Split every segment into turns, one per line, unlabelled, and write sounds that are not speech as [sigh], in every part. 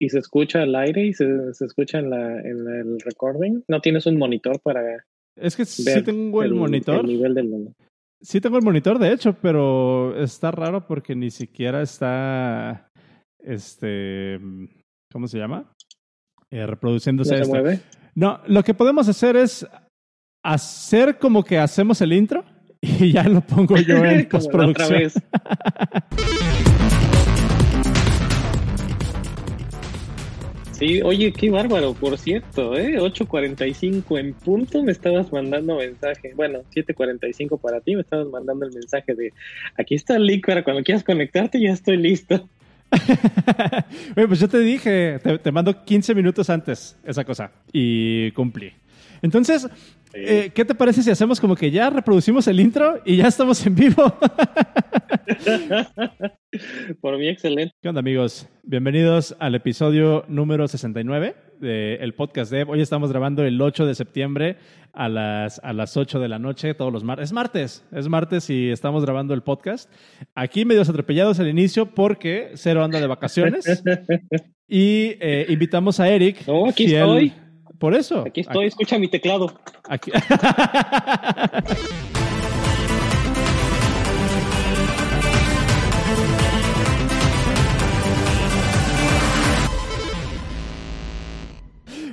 y se escucha al aire y se, se escucha en, la, en el recording. No tienes un monitor para.
Es que sí tengo el, monitor.
El nivel del...
Sí tengo el monitor, de hecho, pero está raro porque ni siquiera está. Este. ¿Cómo se llama? Eh, reproduciéndose.
¿No se mueve?
No, lo que podemos hacer es hacer como que hacemos el intro y [laughs] ya lo pongo yo en [laughs] postproducción. [laughs]
Sí, oye, qué bárbaro, por cierto, ¿eh? 8.45 en punto me estabas mandando mensaje. Bueno, 7.45 para ti, me estabas mandando el mensaje de aquí está el link cuando quieras conectarte, ya estoy listo. [laughs]
bueno, pues yo te dije, te, te mando 15 minutos antes esa cosa y cumplí. Entonces, eh, ¿qué te parece si hacemos como que ya reproducimos el intro y ya estamos en vivo? [laughs]
Por mí, excelente.
¿Qué onda, amigos? Bienvenidos al episodio número 69 del podcast Dev. Hoy estamos grabando el 8 de septiembre a las, a las 8 de la noche, todos los martes. Es martes, es martes y estamos grabando el podcast. Aquí medios atropellados al inicio porque Cero anda de vacaciones. [laughs] y eh, invitamos a Eric.
Oh, aquí estoy.
Por eso.
Aquí estoy, escucha mi teclado. Aquí. [laughs]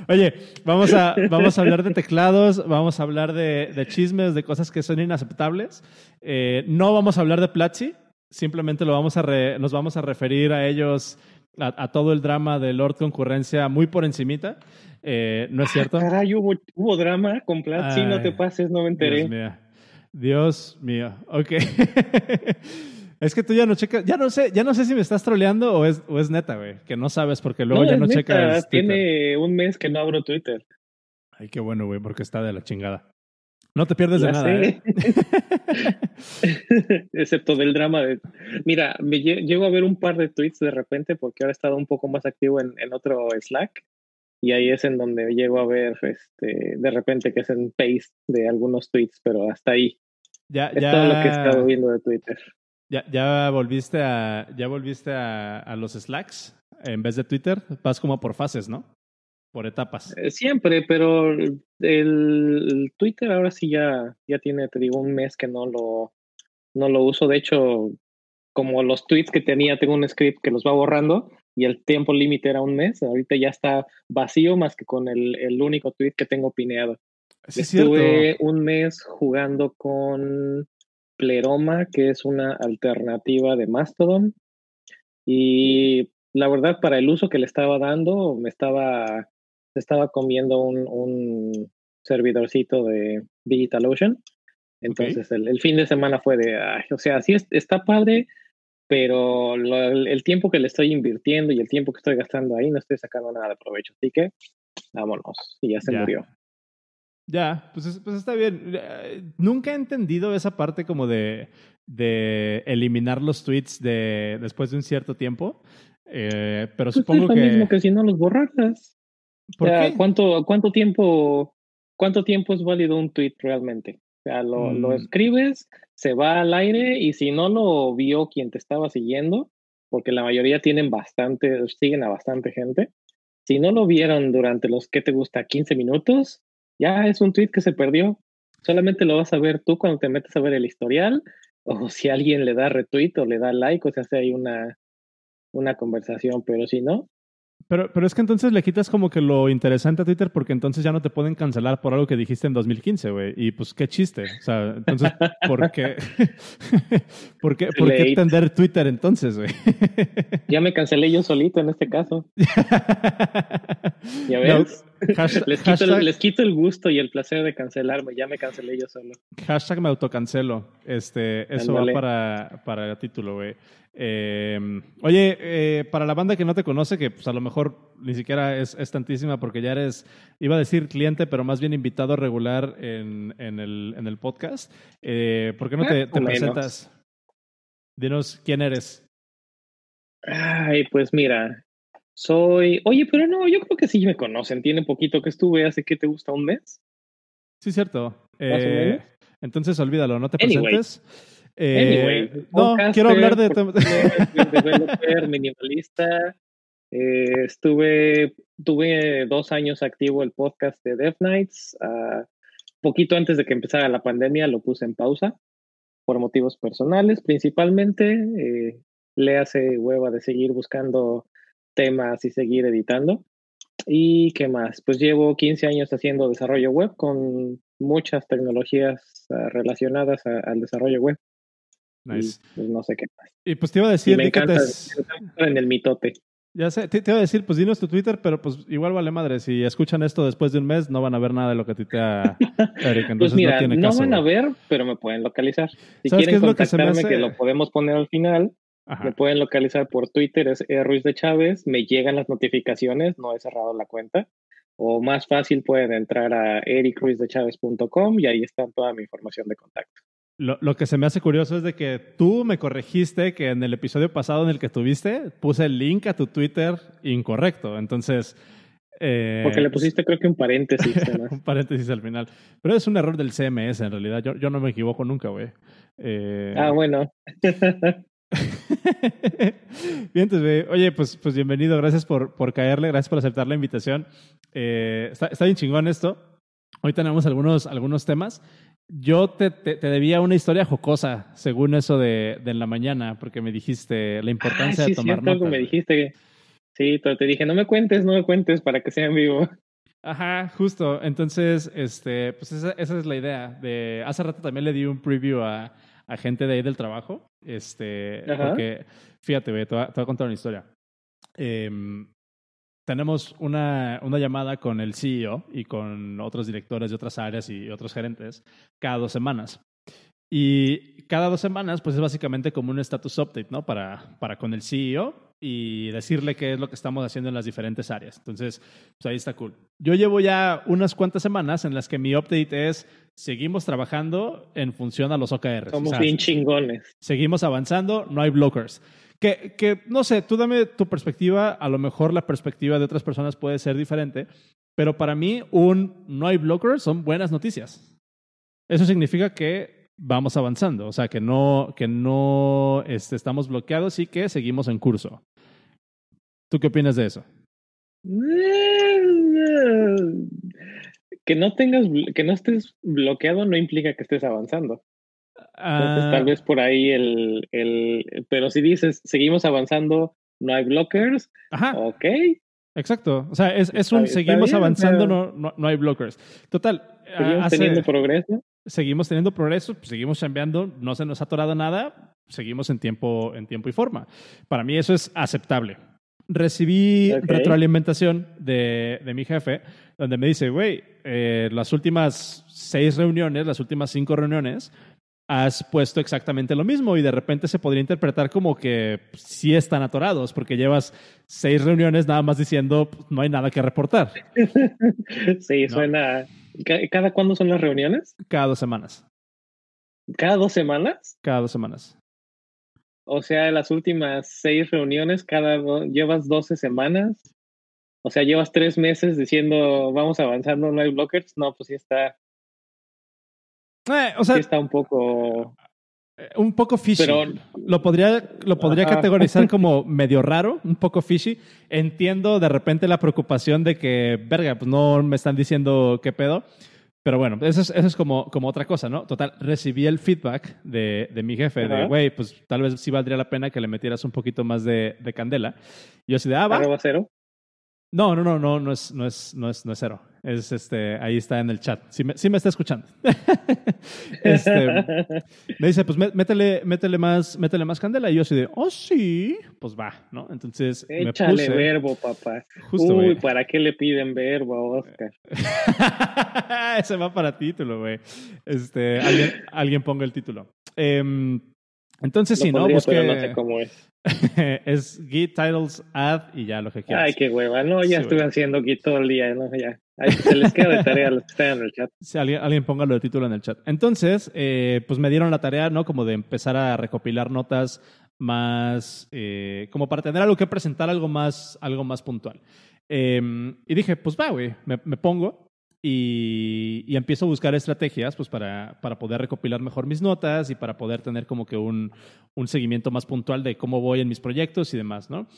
Oye, vamos a, vamos a hablar de teclados, vamos a hablar de, chismes, de cosas que son inaceptables. Eh, no vamos a hablar de Platzi, simplemente lo vamos a nos vamos a referir a ellos, a, todo el drama de Lord Concurrencia muy por encimita. Eh, ¿No es cierto?
caray, hubo, hubo drama con Platzi, no te pases, no me enteré.
Dios mío. Dios mío. Ok. [laughs] es que tú ya no checas, ya no sé, ya no sé si me estás troleando o es, o es neta, güey, que no sabes porque luego ya no neta. checas.
Tiene un mes que no abro Twitter.
Ay, qué bueno, güey, porque está de la chingada. No te pierdes de nada, ¿eh? [laughs]
Excepto del drama de... Mira, me llego a ver un par de tweets de repente porque ahora he estado un poco más activo en, en otro Slack y ahí es en donde llego a ver este, de repente que es en paste de algunos tweets, pero hasta ahí.
Ya,
es todo lo que he estado viendo de Twitter.
Ya, ya volviste a, ya volviste a, a los Slacks en vez de Twitter, vas como por fases, ¿no? Por etapas.
Eh, siempre, pero el, Twitter ahora sí ya, ya tiene, te digo, un mes que no lo, no lo uso. De hecho, como los tweets que tenía, tengo un script que los va borrando y el tiempo límite era un mes. Ahorita ya está vacío más que con el, el único tweet que tengo pineado. Estuve un mes jugando con Pleroma, que es una alternativa de Mastodon. Y la verdad, para el uso que le estaba dando, me estaba, estaba comiendo un, un servidorcito de DigitalOcean. Entonces, el, el, fin de semana fue de, o sea, sí está padre, pero el tiempo que le estoy invirtiendo y el tiempo que estoy gastando ahí no estoy sacando nada de provecho. Así que vámonos. Y ya se murió.
Ya, pues, pues está bien. Eh, nunca he entendido esa parte como de, de eliminar los tweets de, después de un cierto tiempo. Eh, pero pues supongo es lo
que. mismo que si no los borraras. ¿Por qué? ¿cuánto, ¿cuánto, tiempo, ¿Cuánto tiempo es válido un tweet realmente? O sea, lo, lo mm. escribes, se va al aire y si no lo vio quien te estaba siguiendo, porque la mayoría tienen bastante, siguen a bastante gente, si no lo vieron durante los que te gusta 15 minutos, ya es un tweet que se perdió. Solamente lo vas a ver tú cuando te metes a ver el historial o [laughs] si alguien le da retweet o le da like o se hace ahí una, una conversación, pero si no,
pero, pero es que entonces le quitas como que lo interesante a Twitter porque entonces ya no te pueden cancelar por algo que dijiste en 2015, güey. Y pues qué chiste. O sea, entonces, ¿por qué? [laughs] ¿Por qué, ¿por qué entender Twitter entonces, güey? [laughs]
ya me cancelé yo solito en este caso. [laughs] ¿Ya ves? les, quito el, les, quito el, gusto y el placer de cancelarme. Ya me cancelé yo solo.
Hashtag me autocancelo. Este, eso va para, para el título, güey. Eh, oye, eh, para la banda que no te conoce, que pues a lo mejor ni siquiera es, tantísima porque ya eres, iba a decir cliente, pero más bien invitado regular en, en, el, en el podcast, eh, ¿por qué no te, te presentas? Dinos quién eres.
Ay, pues mira, soy. Oye, pero no, yo creo que sí me conocen. Tiene poquito que estuve, hace que te gusta un mes.
Sí, cierto. Eh, entonces olvídalo, no te presentes. Eh, no, quiero hablar de... [laughs]
developer, minimalista, Eh, estuve, tuve dos años activo el podcast de Death Nights. Uh, poquito antes de que empezara la pandemia lo puse en pausa por motivos personales principalmente. Eh, le hace hueva de seguir buscando temas y seguir editando. ¿Y qué más? Pues llevo 15 años haciendo desarrollo web con muchas tecnologías uh, relacionadas a, al desarrollo web.
Nice.
Y, pues, no sé qué más.
Y pues te iba a decir...
Y me encanta te... en el mitote.
Ya sé, te, te, iba a decir, pues dinos tu Twitter, pero pues igual vale madre. Si escuchan esto después de un mes, no van a ver nada de lo que tuitea [laughs] Eric. Entonces
pues mira,
no, tiene
no
caso,
van a ver, pero me pueden localizar. Si
¿Sabes qué
quieren
es lo que se me
contactarme,
hace?
que lo podemos poner al final,
Ajá.
me pueden localizar por Twitter, es E. Ruiz de Chávez. Me llegan las notificaciones, no he cerrado la cuenta. O más fácil, pueden entrar a ericruizdechavez.com y ahí está toda mi información de contacto.
Lo, lo, que se me hace curioso es de que tú me corregiste que en el episodio pasado en el que tuviste puse el link a tu Twitter incorrecto. Entonces. Eh,
Porque le pusiste, creo que un paréntesis. [laughs]
un paréntesis al final. Pero es un error del CMS en realidad. Yo, yo no me equivoco nunca, güey. Eh...
Ah, bueno. [laughs]
Bien, entonces, güey. Oye, pues, pues bienvenido. Gracias por, por caerle. Gracias por aceptar la invitación. Eh, está, está bien chingón esto. Hoy tenemos algunos, algunos temas. Yo te, te, te, debía una historia jocosa, según eso de, de en la mañana, porque me dijiste la importancia
ah, sí,
de tomar
cierto,
notas.
me dijiste que... Sí, pero te dije, no me cuentes, no me cuentes para que sea en vivo.
Ajá, justo. Entonces, este, pues esa, esa, es la idea. De, hace rato también le di un preview a, a gente de ahí del trabajo. Este,
Ajá.
porque, fíjate, te voy, a, te voy a contar una historia. Eh, tenemos una, una, llamada con el CEO y con otros directores de otras áreas y otros gerentes cada dos semanas. Y cada dos semanas, pues es básicamente como un status update, ¿no? Para, para con el CEO y decirle qué es lo que estamos haciendo en las diferentes áreas. Entonces, pues ahí está cool. Yo llevo ya unas cuantas semanas en las que mi update es, seguimos trabajando en función a los OKRs.
Somos o sea, bien chingones.
Seguimos avanzando, no hay blockers. Que, que, no sé, tú dame tu perspectiva, a lo mejor la perspectiva de otras personas puede ser diferente, pero para mí un no hay blockers son buenas noticias. Eso significa que vamos avanzando, o sea, que no, que no este, estamos bloqueados y que seguimos en curso. ¿Tú qué opinas de eso?
Que no tengas, que no estés bloqueado no implica que estés avanzando. Entonces,
Ah.
tal vez por ahí el, el, pero si dices seguimos avanzando, no hay blockers,
Ajá.
ok.
Exacto. O sea, es, es un
Está- está
seguimos
bien,
avanzando,
pero-
no, no, no hay blockers. Total.
Seguimos
hace-
teniendo progreso.
seguimos teniendo progreso, pues, seguimos chambeando, no se nos ha atorado nada, seguimos en tiempo, en tiempo y forma. Para mí eso es aceptable. Recibí retroalimentación de, de mi jefe, donde me dice, güey, eh, las últimas seis reuniones, las últimas cinco reuniones, has puesto exactamente lo mismo y de repente se podría interpretar como que sí están atorados porque llevas seis reuniones nada más diciendo pues, no hay nada que reportar [laughs]
Sí,
No.
suena. ¿Ca- ¿Cada cuándo son las reuniones?
cada dos semanas.
¿Cada dos semanas?
Cada dos semanas.
O sea, las últimas seis reuniones, cada do- llevas 12 semanas. O sea, llevas tres meses diciendo vamos avanzando, no hay blockers. No, pues sí está,
Eh, o sea,
sí está un poco.
Eh, Un poco fishy.
Pero-
lo podría, lo podría
Ajá.
categorizar [laughs] como medio raro, un poco fishy. Entiendo de repente la preocupación de que, verga, pues no me están diciendo qué pedo. Pero bueno, eso es, eso es como, como otra cosa, ¿no? Total, recibí el feedback de, de mi jefe de, güey, pues tal vez sí valdría la pena que le metieras un poquito más de, de candela. Y yo así de, ah, va.
Arroba cero.
No, no, no, no, no es, no es, no es, no es cero. Es este, ahí está en el chat. Sí me, sí me está escuchando. [laughs] este, me dice, pues mé- métele, métele más, métele más candela. Y yo así de, oh sí, pues va, ¿no? Entonces me
Échale
puse.
verbo, papá.
Justo,
Uy. ¿para qué le piden verbo a Oscar? [laughs]
Ese va para título, güey. Este, alguien, alguien ponga el título. Em, entonces,
Lo
sí, ¿no? Busqué,
pero no sé cómo es. [laughs]
es git titles add y ya lo que quieras.
Ay, qué hueva. No, ya
Sí,
estuve haciendo aquí todo el día. No, ya. Se les queda de tarea a los que están en el chat.
Si alguien, alguien póngalo de título en el chat. Entonces, eh, pues me dieron la tarea, ¿no? Como de empezar a recopilar notas más, eh, como para tener algo que presentar, algo más, algo más puntual. Eh, y dije, pues va, güey, me, me pongo y, y empiezo a buscar estrategias, pues para, para poder recopilar mejor mis notas y para poder tener como que un, un seguimiento más puntual de cómo voy en mis proyectos y demás, ¿no?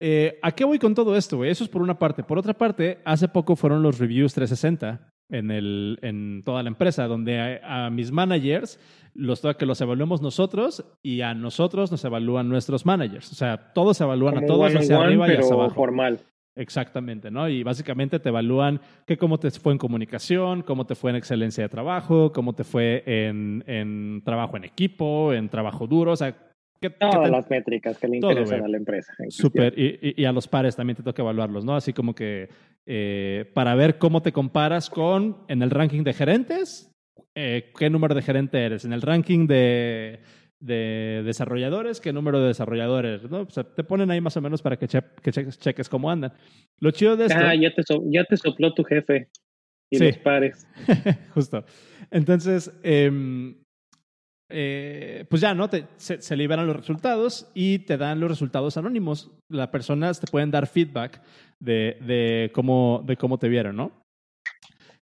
Eh, ¿a qué voy con todo esto, güey? Eso es por una parte. Por otra parte, hace poco fueron los reviews 360 en, el, en toda la empresa, donde a, mis managers los toca que los evaluemos nosotros y a nosotros nos evalúan nuestros managers. O sea, todos se evalúan a todos hacia arriba y hacia abajo.
formal.
Exactamente, ¿no? Y básicamente te evalúan que cómo te fue en comunicación, cómo te fue en excelencia de trabajo, cómo te fue en, en trabajo en equipo, en trabajo duro, o sea,
Todas las métricas que le interesan a la empresa.
Súper, y, y, a los pares también te toca evaluarlos, ¿no? Así como que eh, para ver cómo te comparas con, en el ranking de gerentes, eh, qué número de gerente eres, en el ranking de, de desarrolladores, qué número de desarrolladores, ¿no? O sea, te ponen ahí más o menos para que, que cheques, cómo andan. Lo chido de esto...
Ah, ya te, ya te sopló tu jefe y los pares. [laughs]
Justo. Entonces, eh, eh, pues ya, ¿no? Te, se, liberan los resultados y te dan los resultados anónimos. Las personas te pueden dar feedback de, cómo, te vieron, ¿no?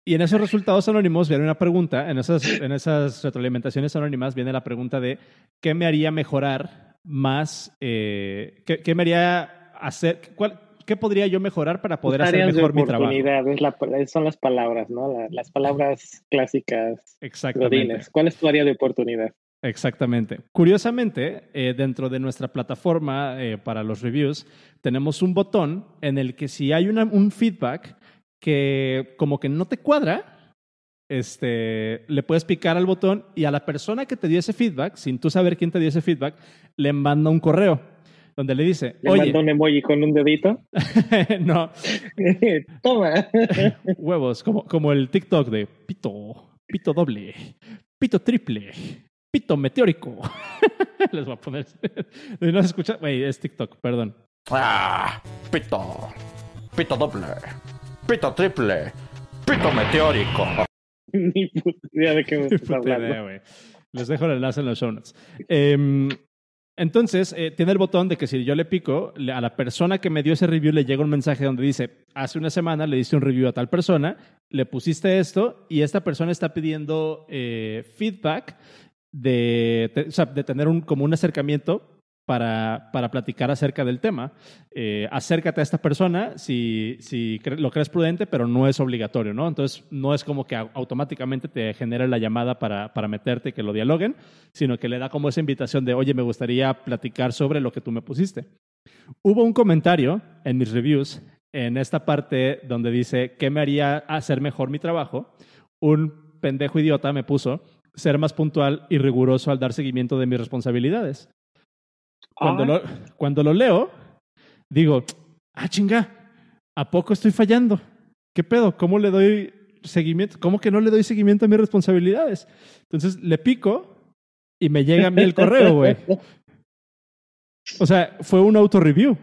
Y en esos resultados anónimos viene una pregunta, en esas, en esas retroalimentaciones anónimas viene la pregunta de qué me haría mejorar más, eh, qué, qué, me haría hacer, cuál, ¿qué podría yo mejorar para poder hacer mejor mi trabajo?
son las palabras, ¿no? las palabras clásicas.
Exactamente.
¿Cuál es tu área de oportunidad?
Exactamente. Curiosamente, eh, dentro de nuestra plataforma eh, para los reviews, tenemos un botón en el que si hay un feedback que como que no te cuadra, este, le puedes picar al botón y a la persona que te dio ese feedback, sin tú saber quién te dio ese feedback, le manda un correo donde le dice,
¿Le
oye...
un emoji con un dedito? [laughs]
no. [laughs]
Toma. [laughs]
Huevos, como, como el TikTok de pito, pito doble, pito triple, pito meteórico. Les voy a poner... ¿No se escucha? Güey, es TikTok, perdón.
Ah, pito, pito doble, pito triple, pito meteórico.
Ni puta idea de qué me estás hablando.
Les dejo el enlace en los show notes. Eh, entonces, eh, tiene el botón de que si yo le pico, a la persona que me dio ese review le llega un mensaje donde dice, hace una semana le diste un review a tal persona, le pusiste esto y esta persona está pidiendo eh, feedback de, de tener un, como un acercamiento para, para platicar acerca del tema. Eh, acércate a esta persona si, si lo crees prudente, pero no es obligatorio, ¿no? Entonces, no es como que automáticamente te genere la llamada para, para meterte y que lo dialoguen, sino que le da como esa invitación de, oye, me gustaría platicar sobre lo que tú me pusiste. Hubo un comentario en mis reviews, en esta parte donde dice, ¿qué me haría hacer mejor mi trabajo? Un pendejo idiota me puso, ser más puntual y riguroso al dar seguimiento de mis responsabilidades. Cuando, lo, cuando lo leo, digo, ah, chinga, ¿a poco estoy fallando? ¿Qué pedo? ¿Cómo le doy seguimiento? ¿Cómo que no le doy seguimiento a mis responsabilidades? Entonces le pico y me llega a mí el correo, güey. O sea, fue un auto-review.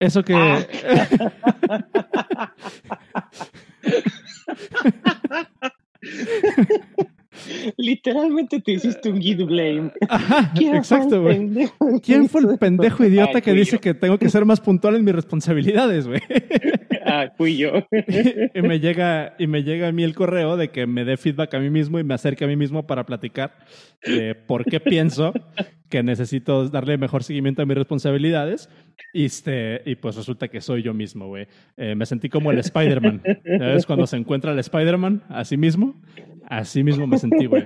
Eso que. [laughs] [laughs]
Literalmente te hiciste un git blame. [laughs]
exacto, güey. [laughs] ¿Quién fue el pendejo idiota que dice que tengo que ser más puntual en mis responsabilidades, güey?
Ah, fui yo.
y, me llega, y me llega a mí el correo de que me dé feedback a mí mismo y me acerque a mí mismo para platicar de por qué pienso que necesito darle mejor seguimiento a mis responsabilidades. Y, este, y pues resulta que soy yo mismo, güey. Eh, me sentí como el Spider-Man. ¿Sabes? Cuando se encuentra el Spider-Man a sí mismo, así mismo me sentí, güey.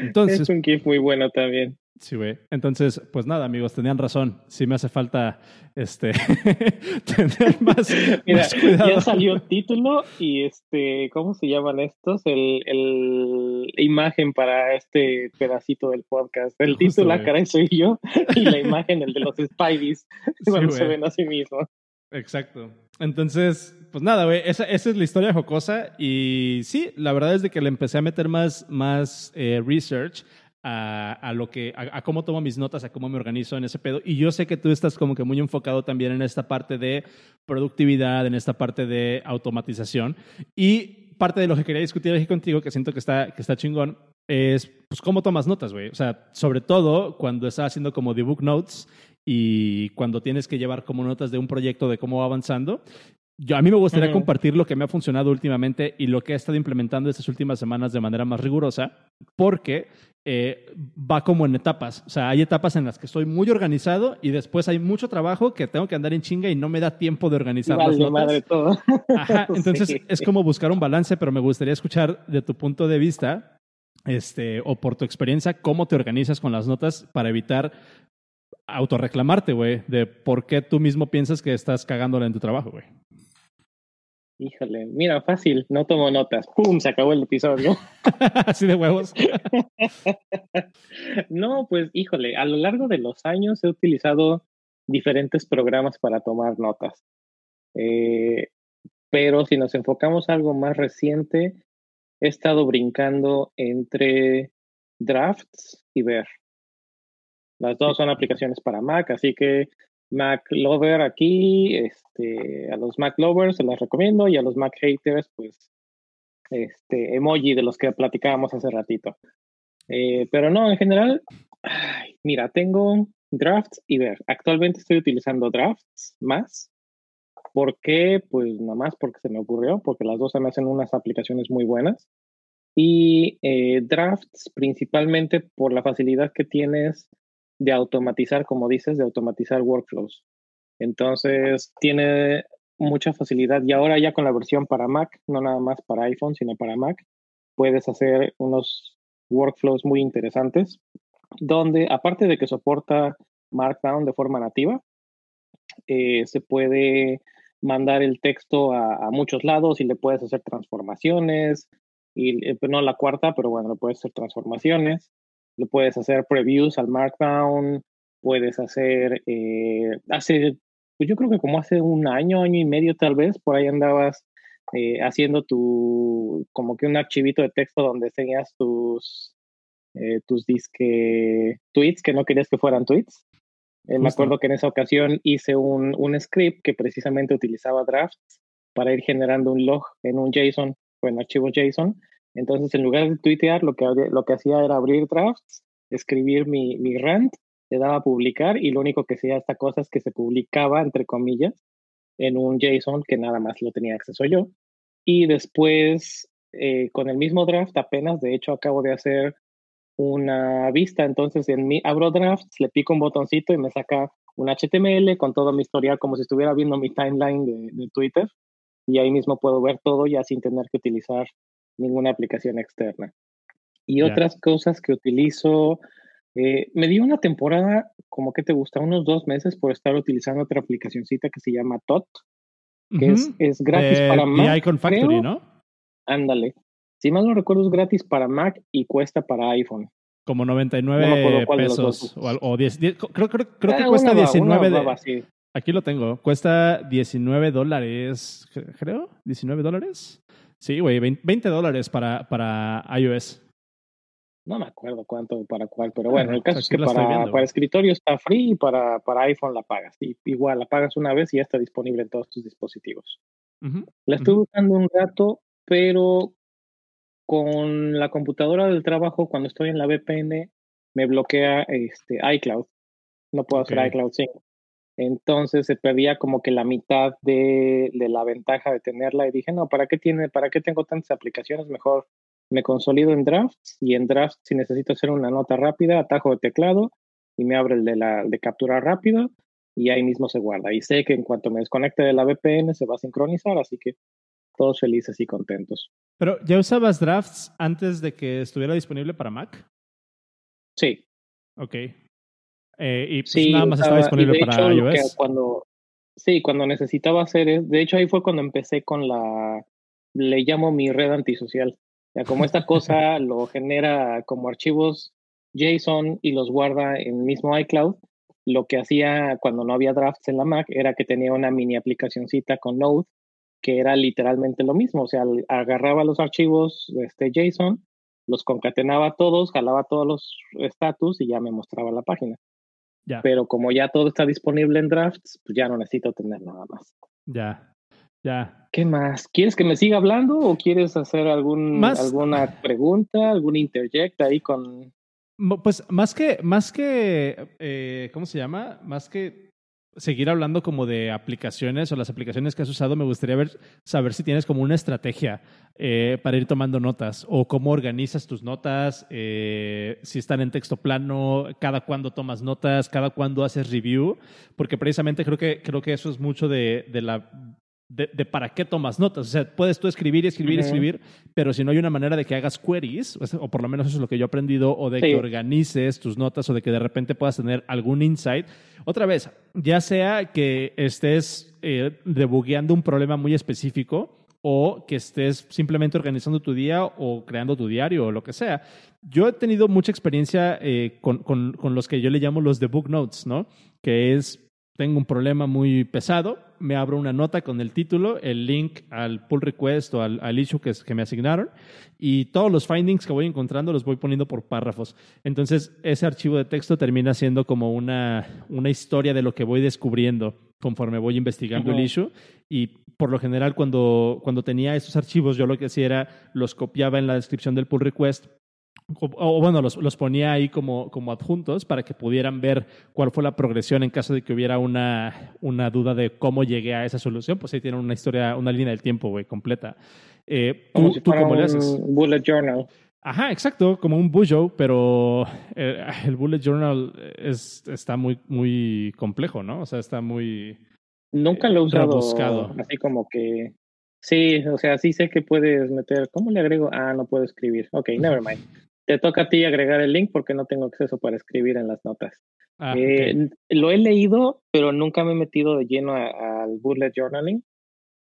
Entonces, es un GIF muy bueno también.
Sí, güey. Entonces, pues nada, amigos, tenían razón. Sí me hace falta este [laughs] tener más, [laughs]
Mira,
cuidado.
Ya salió título y este, ¿cómo se llaman estos? El, el imagen para este pedacito del podcast. El título, la cara soy yo, [laughs] y la imagen, el de los Spideys, cuando se ven a sí mismos.
Exacto. Entonces, pues nada, güey, esa, esa, es la historia jocosa. Y sí, la verdad es de que le empecé a meter más, más eh, research a, lo que, a, cómo tomo mis notas, a cómo me organizo en ese pedo. Y yo sé que tú estás como que muy enfocado también en esta parte de productividad, en esta parte de automatización. Y parte de lo que quería discutir aquí contigo, que siento que está, que está chingón, es pues cómo tomas notas, güey. O sea, sobre todo cuando estás haciendo como debug notes y cuando tienes que llevar como notas de un proyecto de cómo va avanzando. yo, a mí me gustaría compartir lo que me ha funcionado últimamente y lo que he estado implementando estas últimas semanas de manera más rigurosa, porque eh, va como en etapas. O sea, hay etapas en las que estoy muy organizado y después hay mucho trabajo que tengo que andar en chinga y no me da tiempo de organizar las notas.
Madre todo.
Ajá, [laughs] entonces es como buscar un balance, pero me gustaría escuchar de tu punto de vista este, o por tu experiencia, cómo te organizas con las notas para evitar autorreclamarte, güey, de por qué tú mismo piensas que estás cagándola en tu trabajo, güey.
Híjole, mira, fácil, no tomo notas. ¡Pum! Se acabó el episodio. [laughs]
Así de huevos. [laughs]
no, pues, híjole, a lo largo de los años he utilizado diferentes programas para tomar notas. Eh, pero si nos enfocamos a algo más reciente, he estado brincando entre Drafts y Ver. Las dos son aplicaciones para Mac, así que Mac Lover aquí, este, a los Mac Lovers se las recomiendo y a los Mac Haters, pues, este, emoji de los que platicábamos hace ratito. Eh, pero no, en general, mira, tengo drafts y ver. Actualmente estoy utilizando drafts más. ¿Por qué? Pues nada más porque se me ocurrió, porque las dos se me hacen unas aplicaciones muy buenas. Y eh, drafts principalmente por la facilidad que tienes de automatizar, como dices, de automatizar workflows. Entonces, tiene mucha facilidad. Y ahora ya con la versión para Mac, no nada más para iPhone, sino para Mac, puedes hacer unos workflows muy interesantes, donde aparte de que soporta Markdown de forma nativa, eh, se puede mandar el texto a, muchos lados y le puedes hacer transformaciones, y eh, no la cuarta, pero bueno, le puedes hacer transformaciones le puedes hacer previews al Markdown, puedes hacer, eh, hace, pues yo creo que como hace un año, año y medio tal vez, por ahí andabas eh, haciendo tu, como que un archivito de texto donde tenías tus, eh, tus disque tweets que no querías que fueran tweets. me acuerdo que en esa ocasión hice un, un script que precisamente utilizaba drafts para ir generando un log en un JSON o en archivos JSON entonces, en lugar de tuitear, lo que, lo que hacía era abrir drafts, escribir mi, mi rant, le daba a publicar y lo único que hacía esta cosa es que se publicaba, entre comillas, en un JSON que nada más lo tenía acceso yo. Y después, eh, con el mismo draft, apenas, de hecho, acabo de hacer una vista. Entonces, en mi, abro drafts, le pico un botoncito y me saca un HTML con todo mi historial, como si estuviera viendo mi timeline de, de Twitter. Y ahí mismo puedo ver todo ya sin tener que utilizar ninguna aplicación externa. Y otras cosas que utilizo, eh, me dio una temporada, como que te gusta, unos dos meses por estar utilizando otra aplicacioncita que se llama TOT, que es, es, gratis para Mac.
Icon Factory, ¿no?
Ándale. Si mal no recuerdo, es gratis para Mac y cuesta para iPhone.
Como 99 pesos. O, 10, creo, creo, creo que ah, cuesta 19. Aquí lo tengo. Cuesta 19 dólares, creo. 19 dólares. Sí, güey, 20 dólares para, para iOS.
No me acuerdo cuánto para cuál, pero bueno, el caso es que para, para, escritorio está free y para, para iPhone la pagas. Y igual la pagas una vez y ya está disponible en todos tus dispositivos. la estoy buscando un rato, pero con la computadora del trabajo, cuando estoy en la VPN, me bloquea este iCloud. No puedo hacer iCloud Sync. Entonces se perdía como que la mitad de, la ventaja de tenerla y dije, no, ¿para qué, tiene, ¿para qué tengo tantas aplicaciones? Mejor me consolido en drafts y en drafts si necesito hacer una nota rápida, atajo de teclado y me abre el de, la, de captura rápida y ahí mismo se guarda. Y sé que en cuanto me desconecte de la VPN se va a sincronizar, así que todos felices y contentos.
Pero, ¿ya usabas drafts antes de que estuviera disponible para Mac?
Sí.
Ok. Eh, y pues, nada más estaba disponible para iOS.
Cuando, sí, cuando necesitaba hacer, de hecho ahí fue cuando empecé con la, le llamo mi red antisocial. Ya como esta [laughs] cosa lo genera como archivos JSON y los guarda en mismo iCloud, lo que hacía cuando no había drafts en la Mac era que tenía una mini aplicacioncita con Node que era literalmente lo mismo, o sea, agarraba los archivos este JSON, los concatenaba todos, jalaba todos los status y ya me mostraba la página. Pero como ya todo está disponible en drafts, pues ya no necesito tener nada más.
Ya, ya.
¿Qué más? ¿Quieres que me siga hablando o quieres hacer algún, alguna pregunta, algún interject ahí con...
Pues más que, más que, eh, ¿cómo se llama? Más que seguir hablando como de aplicaciones o las aplicaciones que has usado, me gustaría ver, saber si tienes como una estrategia eh, para ir tomando notas o cómo organizas tus notas, eh, si están en texto plano, cada cuándo tomas notas, cada cuándo haces review, porque precisamente creo que, creo que eso es mucho de, de la de, para qué tomas notas. O sea, puedes tú escribir y escribir y escribir, pero si no hay una manera de que hagas queries, o por lo menos eso es lo que yo he aprendido, o de que organices tus notas, o de que de repente puedas tener algún insight. Otra vez, ya sea que estés eh, debugueando un problema muy específico, o que estés simplemente organizando tu día o creando tu diario o lo que sea. Yo he tenido mucha experiencia eh, con, con, con, los que yo le llamo los debug notes, ¿no? Que es tengo un problema muy pesado, me abro una nota con el título, el link al pull request o al, al issue que, que, me asignaron y todos los findings que voy encontrando los voy poniendo por párrafos. Entonces, ese archivo de texto termina siendo como una, una historia de lo que voy descubriendo conforme voy investigando el issue y por lo general cuando, cuando tenía esos archivos yo lo que hacía era los copiaba en la descripción del pull request o, bueno, los, los, ponía ahí como, como adjuntos para que pudieran ver cuál fue la progresión en caso de que hubiera una, una duda de cómo llegué a esa solución. Pues ahí tienen una historia, una línea del tiempo, güey, completa.
Eh, como ¿tú, si fuera cómo le haces? bullet journal.
Ajá, exacto, como un bullo, pero eh, el bullet journal es, está muy, muy complejo, ¿no? O sea, está muy...
Nunca lo he usado así como que... Sí, o sea, sí sé que puedes meter... ¿Cómo le agrego? Ah, no puedo escribir. Ok, never mind [laughs] te toca a ti agregar el link porque no tengo acceso para escribir en las notas. Ah, eh, lo he leído, pero nunca me he metido de lleno al bullet journaling.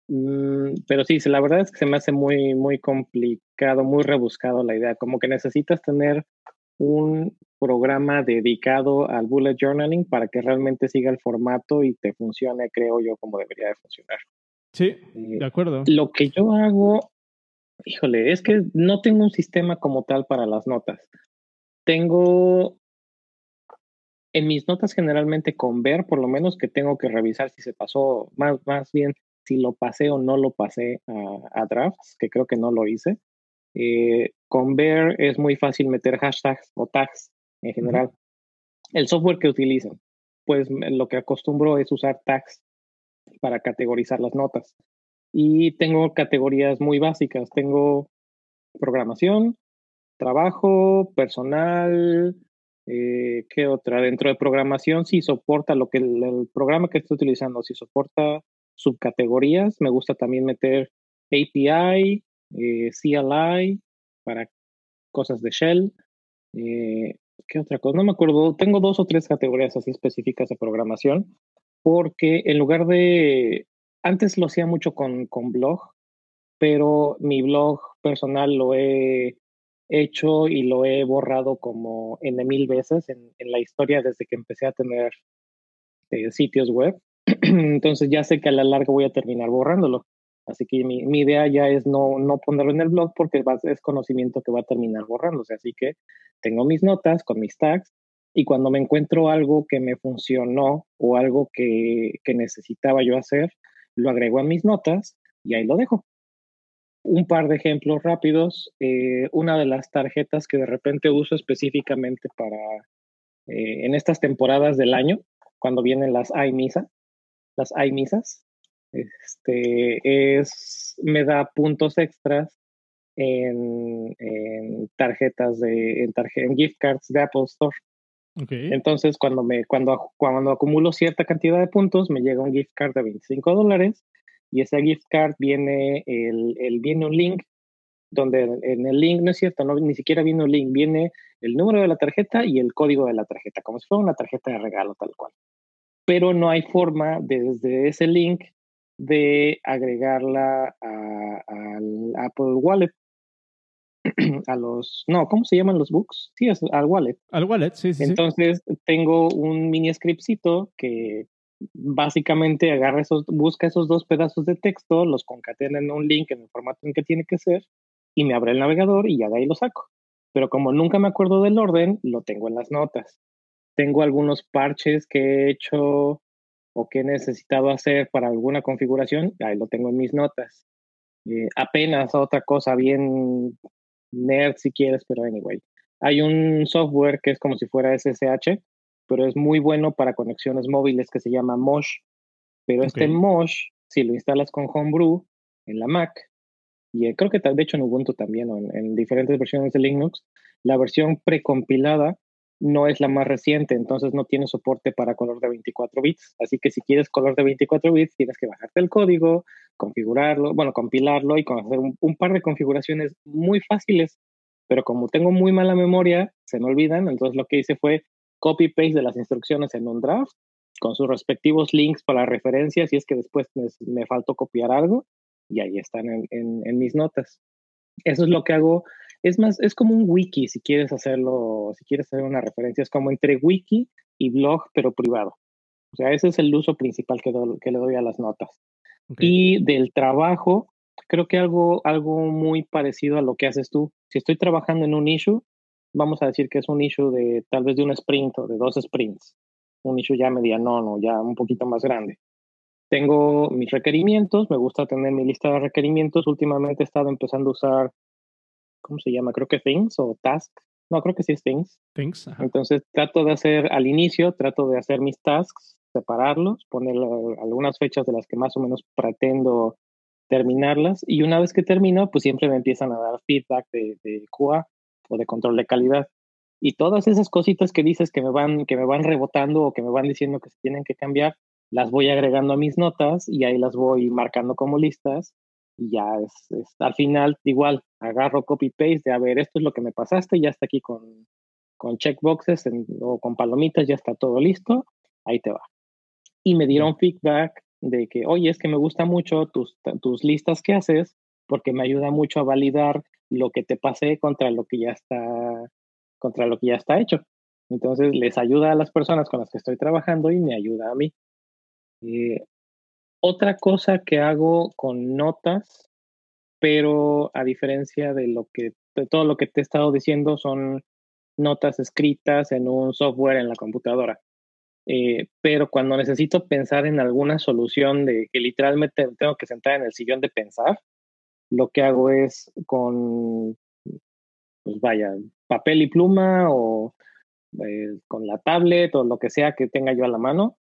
Mm, pero sí, la verdad es que se me hace muy, muy complicado, muy rebuscado la idea. Como que necesitas tener un programa dedicado al bullet journaling para que realmente siga el formato y te funcione, creo yo, como debería de funcionar.
Sí, eh, de acuerdo.
Lo que yo hago Híjole, es que no tengo un sistema como tal para las notas. Tengo en mis notas generalmente con ver, por lo menos que tengo que revisar si se pasó, más, más bien si lo pasé o no lo pasé a, drafts, que creo que no lo hice. Eh, con ver es muy fácil meter hashtags o tags en general. El software que utilicen, pues lo que acostumbro es usar tags para categorizar las notas y tengo categorías muy básicas. Tengo programación, trabajo, personal, eh, ¿qué otra? Dentro de programación, si soporta lo que el, programa que estoy utilizando, si soporta subcategorías, me gusta también meter API, eh, CLI para cosas de Shell. Eh, ¿Qué otra cosa? No me acuerdo. Tengo dos o tres categorías así específicas de programación, porque en lugar de antes lo hacía mucho con, con blog, pero mi blog personal lo he hecho y lo he borrado como N mil veces en, en la historia desde que empecé a tener eh, sitios web. [clears throat] Entonces ya sé que a la larga voy a terminar borrándolo. Así que mi, mi idea ya es no, no ponerlo en el blog porque es conocimiento que va a terminar borrándose. Así que tengo mis notas con mis tags y cuando me encuentro algo que me funcionó o algo que, que necesitaba yo hacer, lo agrego a mis notas y ahí lo dejo. Un par de ejemplos rápidos. Eh, una de las tarjetas que de repente uso específicamente para eh, en estas temporadas del año, cuando vienen las iMisa, las iMisas, este, es, me da puntos extras en, tarjetas de, en, en gift cards de Apple Store. Entonces, cuando, me, cuando, cuando acumulo cierta cantidad de puntos, me llega un gift card de 25 dólares y ese gift card viene, el, el, viene un link donde en el link, no es cierto, no, ni siquiera viene un link, viene el número de la tarjeta y el código de la tarjeta, como si fuera una tarjeta de regalo tal cual. Pero no hay forma desde ese link de agregarla al Apple Wallet. [clears throat] a los, no, ¿cómo se llaman los books? Sí, es al wallet.
Al wallet, sí, sí.
Entonces tengo un mini scriptcito que básicamente agarra esos, busca esos dos pedazos de texto, los concatena en un link en el formato en que tiene que ser y me abre el navegador y ya de ahí lo saco. Pero como nunca me acuerdo del orden, lo tengo en las notas. Tengo algunos parches que he hecho o que he necesitado hacer para alguna configuración, ahí lo tengo en mis notas. Eh, apenas otra cosa bien nerd si quieres, pero anyway. Hay un software que es como si fuera SSH pero es muy bueno para conexiones móviles que se llama Mosh. Pero este Mosh, si lo instalas con Homebrew en la Mac, y eh, creo que de hecho en Ubuntu también, o en, diferentes versiones de Linux, la versión precompilada no es la más reciente, entonces no tiene soporte para color de 24 bits. Así que si quieres color de 24 bits, tienes que bajarte el código, configurarlo, bueno, compilarlo y hacer un, par de configuraciones muy fáciles. Pero como tengo muy mala memoria, se me olvidan, entonces lo que hice fue copy-paste de las instrucciones en un draft con sus respectivos links para referencias, y es que después me, faltó copiar algo y ahí están en, en mis notas. Eso es lo que hago es más, es como un wiki si quieres hacerlo, si quieres hacer una referencia, es como entre wiki y blog, pero privado. O sea, ese es el uso principal que, que le doy a las notas. Y del trabajo, creo que algo, algo muy parecido a lo que haces tú. Si estoy trabajando en un issue, vamos a decir que es un issue de tal vez de un sprint o de dos sprints, un issue ya mediano o ya un poquito más grande. Tengo mis requerimientos, me gusta tener mi lista de requerimientos. Últimamente he estado empezando a usar ¿cómo se llama? Creo que Things o Task. No, creo que sí es Things.
Things.
Entonces trato de hacer al inicio, trato de hacer mis tasks, separarlos, poner algunas fechas de las que más o menos pretendo terminarlas y una vez que termino, pues siempre me empiezan a dar feedback de, de QA o de control de calidad. Y todas esas cositas que dices que me van que me van rebotando o que me van diciendo que se tienen que cambiar, las voy agregando a mis notas y ahí las voy marcando como listas y ya es, al final igual agarro copy paste de a ver esto es lo que me pasaste ya está aquí con con checkboxes o con palomitas ya está todo listo ahí te va y me dieron feedback de que oye es que me gusta mucho tus tus listas que haces porque me ayuda mucho a validar lo que te pasé contra lo que ya está contra lo que ya está hecho entonces les ayuda a las personas con las que estoy trabajando y me ayuda a mí. Eh, otra cosa que hago con notas, pero a diferencia de lo que de todo lo que te he estado diciendo son notas escritas en un software en la computadora. Eh, pero cuando necesito pensar en alguna solución de que literalmente tengo que sentar en el sillón de pensar, lo que hago es con, pues vaya, papel y pluma o eh, con la tablet o lo que sea que tenga yo a la mano,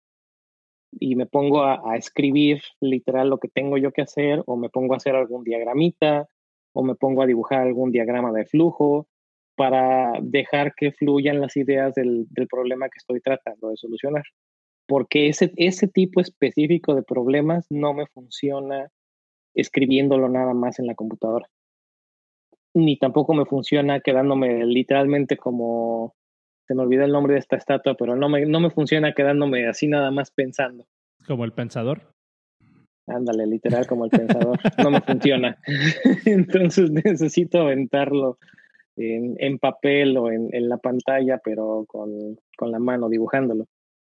y me pongo a, escribir literal lo que tengo yo que hacer o me pongo a hacer algún diagramita o me pongo a dibujar algún diagrama de flujo para dejar que fluyan las ideas del, del problema que estoy tratando de solucionar. Porque ese, ese tipo específico de problemas no me funciona escribiéndolo nada más en la computadora. Ni tampoco me funciona quedándome literalmente como se me olvida el nombre de esta estatua, pero no me, no me funciona quedándome así nada más pensando.
¿Como el pensador?
Ándale, literal como el pensador. No me funciona. [laughs] Entonces necesito aventarlo en, en papel o en, en, la pantalla, pero con, con la mano, dibujándolo.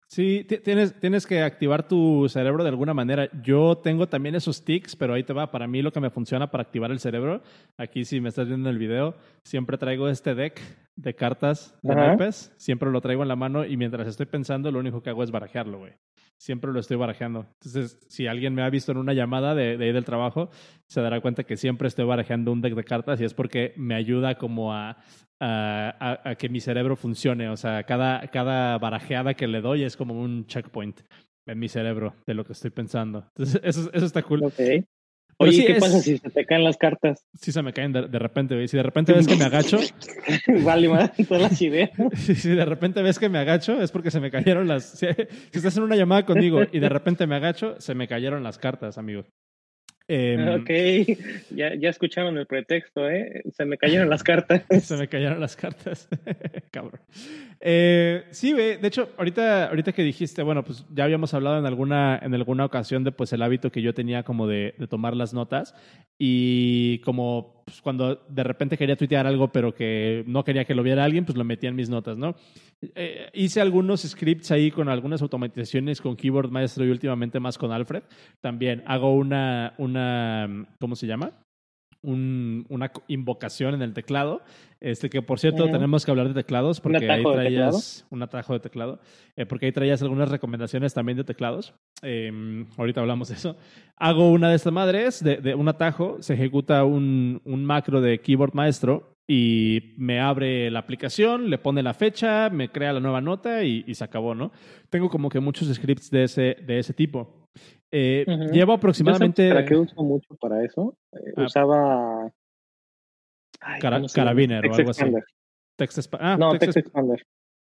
Sí, tienes, tienes que activar tu cerebro de alguna manera. Yo tengo también esos tics, pero ahí te va. Para mí lo que me funciona para activar el cerebro, aquí si me estás viendo el video, siempre traigo este deck de cartas de naipes, siempre lo traigo en la mano y mientras estoy pensando, lo único que hago es barajearlo, güey. Siempre lo estoy barajeando. Entonces, si alguien me ha visto en una llamada de, de ahí del trabajo, se dará cuenta que siempre estoy barajeando un deck de cartas y es porque me ayuda como a, a, que mi cerebro funcione. O sea, cada, cada barajeada que le doy es como un checkpoint en mi cerebro de lo que estoy pensando. Entonces, eso, eso está cool.
Oye, ¿qué pasa si se te caen las cartas?
Sí, se me caen de, repente, güey. Si de repente ves que me agacho. [laughs]
vale, más todas las ideas. [laughs]
si, de repente ves que me agacho, es porque se me cayeron las. Si, [laughs] si, estás en una llamada conmigo y de repente me agacho, se me cayeron las cartas, amigo.
Em, ok, [laughs] ya, ya escucharon el pretexto, ¿eh? Se me cayeron las cartas. [laughs]
Se me cayeron las cartas. [laughs] Cabrón. Eh, sí, de hecho, ahorita, ahorita que dijiste, bueno, pues ya habíamos hablado en alguna, en alguna ocasión de pues el hábito que yo tenía como de, de tomar las notas y como pues, cuando de repente quería tuitear algo pero que no quería que lo viera alguien, pues lo metía en mis notas, ¿no? Eh, hice algunos scripts ahí con algunas automatizaciones con Keyboard Maestro y últimamente más con Alfred. También hago una, una ¿cómo se llama? una invocación en el teclado. Este que por cierto tenemos que hablar de teclados porque ahí traías un atajo de teclado, eh, porque ahí traías algunas recomendaciones también de teclados. Em, ahorita hablamos de eso. Hago una de estas madres, de, un atajo, se ejecuta un, un, macro de keyboard maestro y me abre la aplicación, le pone la fecha, me crea la nueva nota y, se acabó, ¿no? Tengo como que muchos scripts de ese, de ese tipo. Eh, Llevo aproximadamente...
¿Para qué uso mucho para eso? Eh, ah. usaba...
Carabiner o algo así.
Text ah, no, Text, Expander.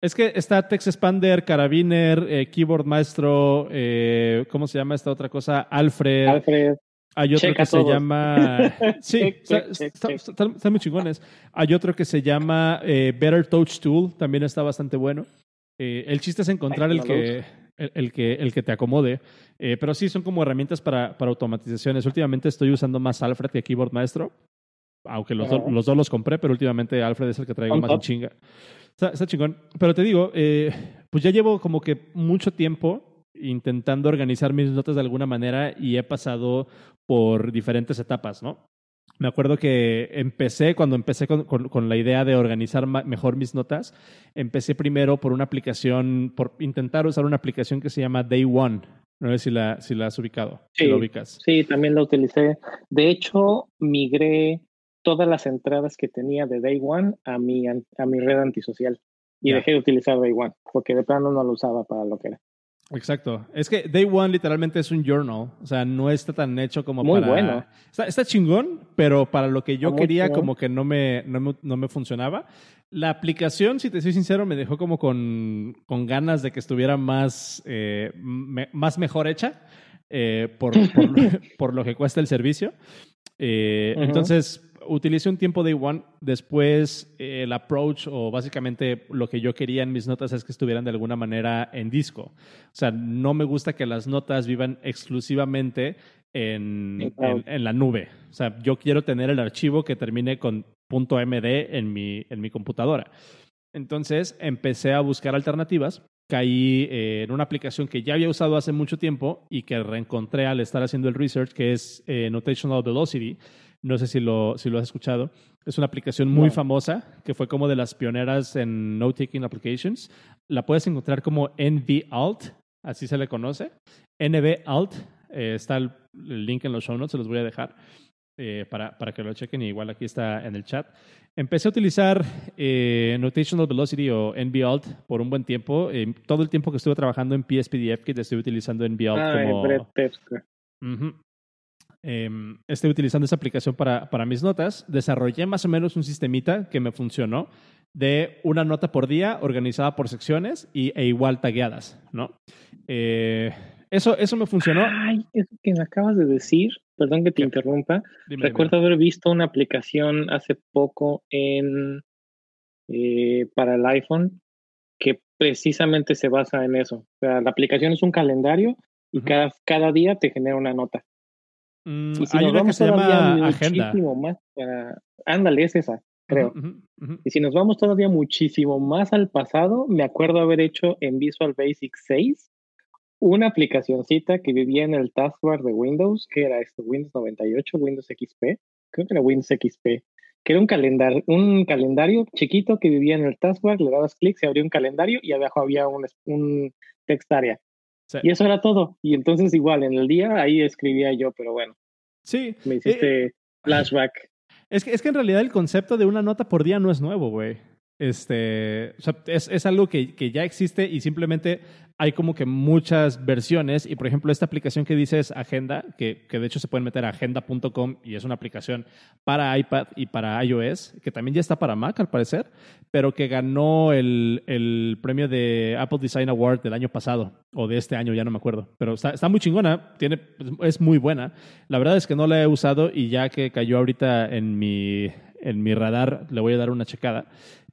Es que está Text Expander, Carabiner, eh, Keyboard Maestro, eh, ¿cómo se llama esta otra cosa? Alfred.
Alfred.
Hay otro que se llama. [laughs] Sí, están muy chingones. Hay otro que se llama Better Touch Tool, también está bastante bueno. el chiste es encontrar el que, el, que, el que te acomode. pero sí, son como herramientas para, para automatizaciones. Últimamente estoy usando más Alfred que Keyboard Maestro. Aunque los, los dos los compré, pero últimamente Alfred es el que traigo más en chinga. Está, chingón. Pero te digo, eh, pues ya llevo como que mucho tiempo intentando organizar mis notas de alguna manera y he pasado por diferentes etapas, ¿no? Me acuerdo que empecé, cuando empecé con, con, la idea de organizar mejor mis notas, empecé primero por una aplicación, por intentar usar una aplicación que se llama Day One. No sé si la, si la has ubicado.
Sí,
si
la
ubicas.
sí, también la utilicé. De hecho, migré todas las entradas que tenía de Day One a mi, a mi red antisocial. Y dejé de utilizar Day One, porque de plano no lo usaba para lo que era.
Exacto. Es que Day One literalmente es un journal. O sea, no está tan hecho como
Muy
para...
bueno.
Está, chingón, pero para lo que yo quería como que no me, no me, funcionaba. La aplicación, si te soy sincero, me dejó como con, con ganas de que estuviera más, eh, más mejor hecha eh, por, por, lo [laughs] que cuesta el servicio. Eh, entonces, utilicé un tiempo Day One. Después, eh, el approach o básicamente lo que yo quería en mis notas es que estuvieran de alguna manera en disco. O sea, no me gusta que las notas vivan exclusivamente en, en, la nube. O sea, yo quiero tener el archivo que termine con .md en mi, en mi computadora. Entonces empecé a buscar alternativas. Caí eh, en una aplicación que ya había usado hace mucho tiempo y que reencontré al estar haciendo el research, que es eh, Notational Velocity no sé si lo, si lo has escuchado. Es una aplicación muy famosa que fue como de las pioneras en note-taking applications. La puedes encontrar como NVAlt, así se le conoce. NVAlt, eh, está el, link en los show notes, se los voy a dejar eh, para, para, que lo chequen. Y igual aquí está en el chat. Empecé a utilizar eh, Notational Velocity o NVAlt por un buen tiempo. todo el tiempo que estuve trabajando en PSPDF, que estoy utilizando NVAlt ah, como... Em, estoy utilizando esa aplicación para, para mis notas, desarrollé más o menos un sistemita que me funcionó de una nota por día organizada por secciones y, e igual tagueadas, ¿no? Eh, eso, eso me funcionó.
Ay, eso que me acabas de decir, perdón que te interrumpa. Recuerdo haber visto una aplicación hace poco en eh, para el iPhone que precisamente se basa en eso. O sea, la aplicación es un calendario y cada, cada día te genera una nota.
Mm, hay una que se llama Agenda.
Más, ándale, es esa, creo. Y si nos vamos todavía muchísimo más al pasado, me acuerdo haber hecho en Visual Basic 6 una aplicacioncita que vivía en el taskbar de Windows, que era esto, Windows 98, Windows XP, creo que era Windows XP, que era un calendario, un calendario chiquito que vivía en el taskbar, le dabas clic, se abría un calendario y abajo había un, un text area. Y eso era todo. Y entonces igual en el día ahí escribía yo, pero bueno.
Sí.
Me hiciste eh, flashback.
Es que, es que en realidad el concepto de una nota por día no es nuevo, güey. Este, es, es algo que, que, ya existe y simplemente hay como que muchas versiones. Y por ejemplo, esta aplicación que dices Agenda, que, que de hecho se pueden meter a agenda.com y es una aplicación para iPad y para iOS, que también ya está para Mac al parecer, pero que ganó el, el premio de Apple Design Award del año pasado o de este año, ya no me acuerdo. Pero está, está muy chingona, tiene, es muy buena. La verdad es que no la he usado y ya que cayó ahorita en mi, en mi radar, le voy a dar una checada.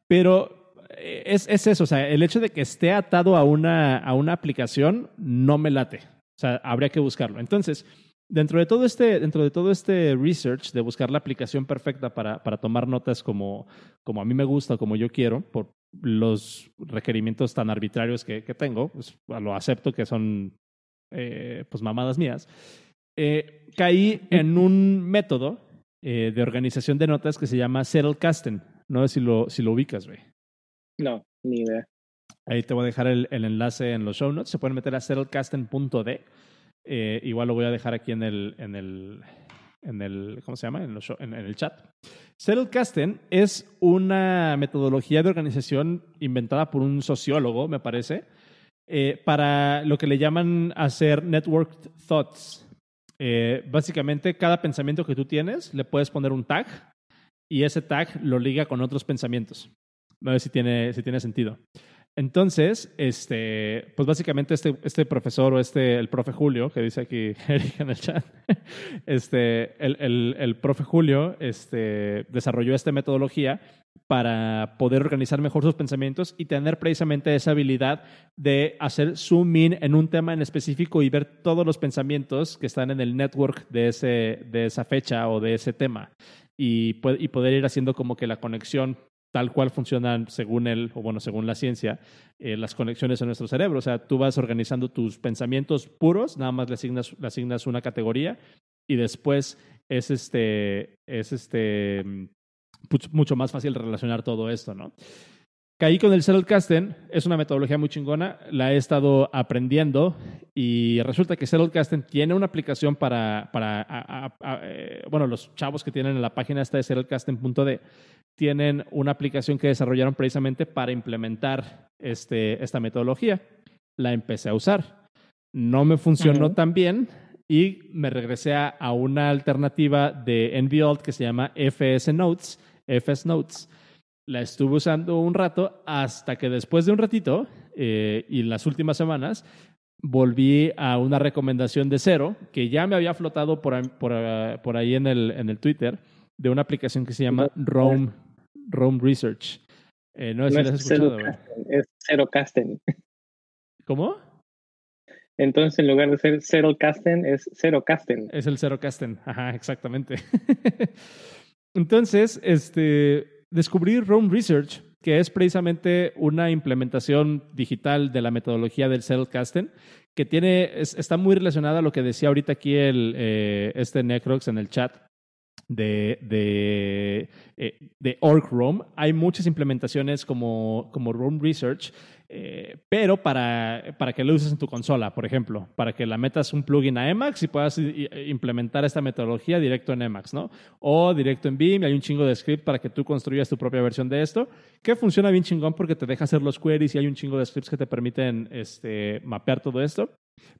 Pero eh, es, es, eso, o sea, el hecho de que esté atado a una, a una aplicación no me late. O sea, habría que buscarlo. Entonces, dentro de todo este, dentro de todo este research de buscar la aplicación perfecta para, para tomar notas como, como a mí me gusta, como yo quiero, por los requerimientos tan arbitrarios que, que tengo, pues lo acepto que son eh, pues mamadas mías. Eh, caí en un método de organización de notas que se llama Zettelkasten. No sé si lo, si lo ubicas, güey.
No, ni idea.
Ahí te voy a dejar el, el enlace en los show notes. Se pueden meter a settlecasten.d. Eh, igual lo voy a dejar aquí en el, en el, en el, ¿cómo se llama? En, el chat. Zettelkasten es una metodología de organización inventada por un sociólogo, me parece, eh, para lo que le llaman hacer networked thoughts. Eh, básicamente, cada pensamiento que tú tienes le puedes poner un tag y ese tag lo liga con otros pensamientos. A ver si tiene, si tiene sentido. Entonces, este, pues básicamente este, este profesor o este, el profe Julio, que dice aquí [laughs] Erika en el chat, este, el, el, el, profe Julio este, desarrolló esta metodología para poder organizar mejor sus pensamientos y tener precisamente esa habilidad de hacer zoom in en un tema en específico y ver todos los pensamientos que están en el network de, ese, de esa fecha o de ese tema y, poder ir haciendo como que la conexión tal cual funcionan según él, o bueno, según la ciencia, eh, las conexiones en nuestro cerebro. O sea, tú vas organizando tus pensamientos puros, nada más le asignas, le asignas una categoría y después es este, es este, mm, mucho más fácil relacionar todo esto, ¿no? Caí con el Zettelkasten, es una metodología muy chingona, la he estado aprendiendo y resulta que Zettelkasten tiene una aplicación para, para eh, bueno, los chavos que tienen en la página esta de zettelkasten.de tienen una aplicación que desarrollaron precisamente para implementar este, esta metodología. La empecé a usar. No me funcionó tan bien y me regresé a, una alternativa de NVOlt que se llama FS Notes, FS Notes la estuve usando un rato hasta que después de un ratito eh, y en las últimas semanas volví a una recomendación de cero que ya me había flotado por, por, ah, por ahí en el, en el Twitter de una aplicación que se llama Rome, Rome Research.
Eh, no, es, escuchado, es Cero Casten.
¿Cómo?
Entonces, en lugar de ser Cero Casten, es Cero Casten.
Es el Cero Casten, ajá, exactamente. [laughs] Entonces, este, descubrí Rome Research, que es precisamente una implementación digital de la metodología del Cellcasting, que tiene, está muy relacionada a lo que decía ahorita aquí el, eh, este Necrox en el chat de, de, eh, de Org Rome. Hay muchas implementaciones como, como Rome Research eh, pero para, para que lo uses en tu consola, por ejemplo, para que la metas un plugin a Emacs y puedas implementar esta metodología directo en Emacs, ¿no? O directo en Vim, hay un chingo de script para que tú construyas tu propia versión de esto, que funciona bien chingón porque te deja hacer los queries y hay un chingo de scripts que te permiten este, mapear todo esto.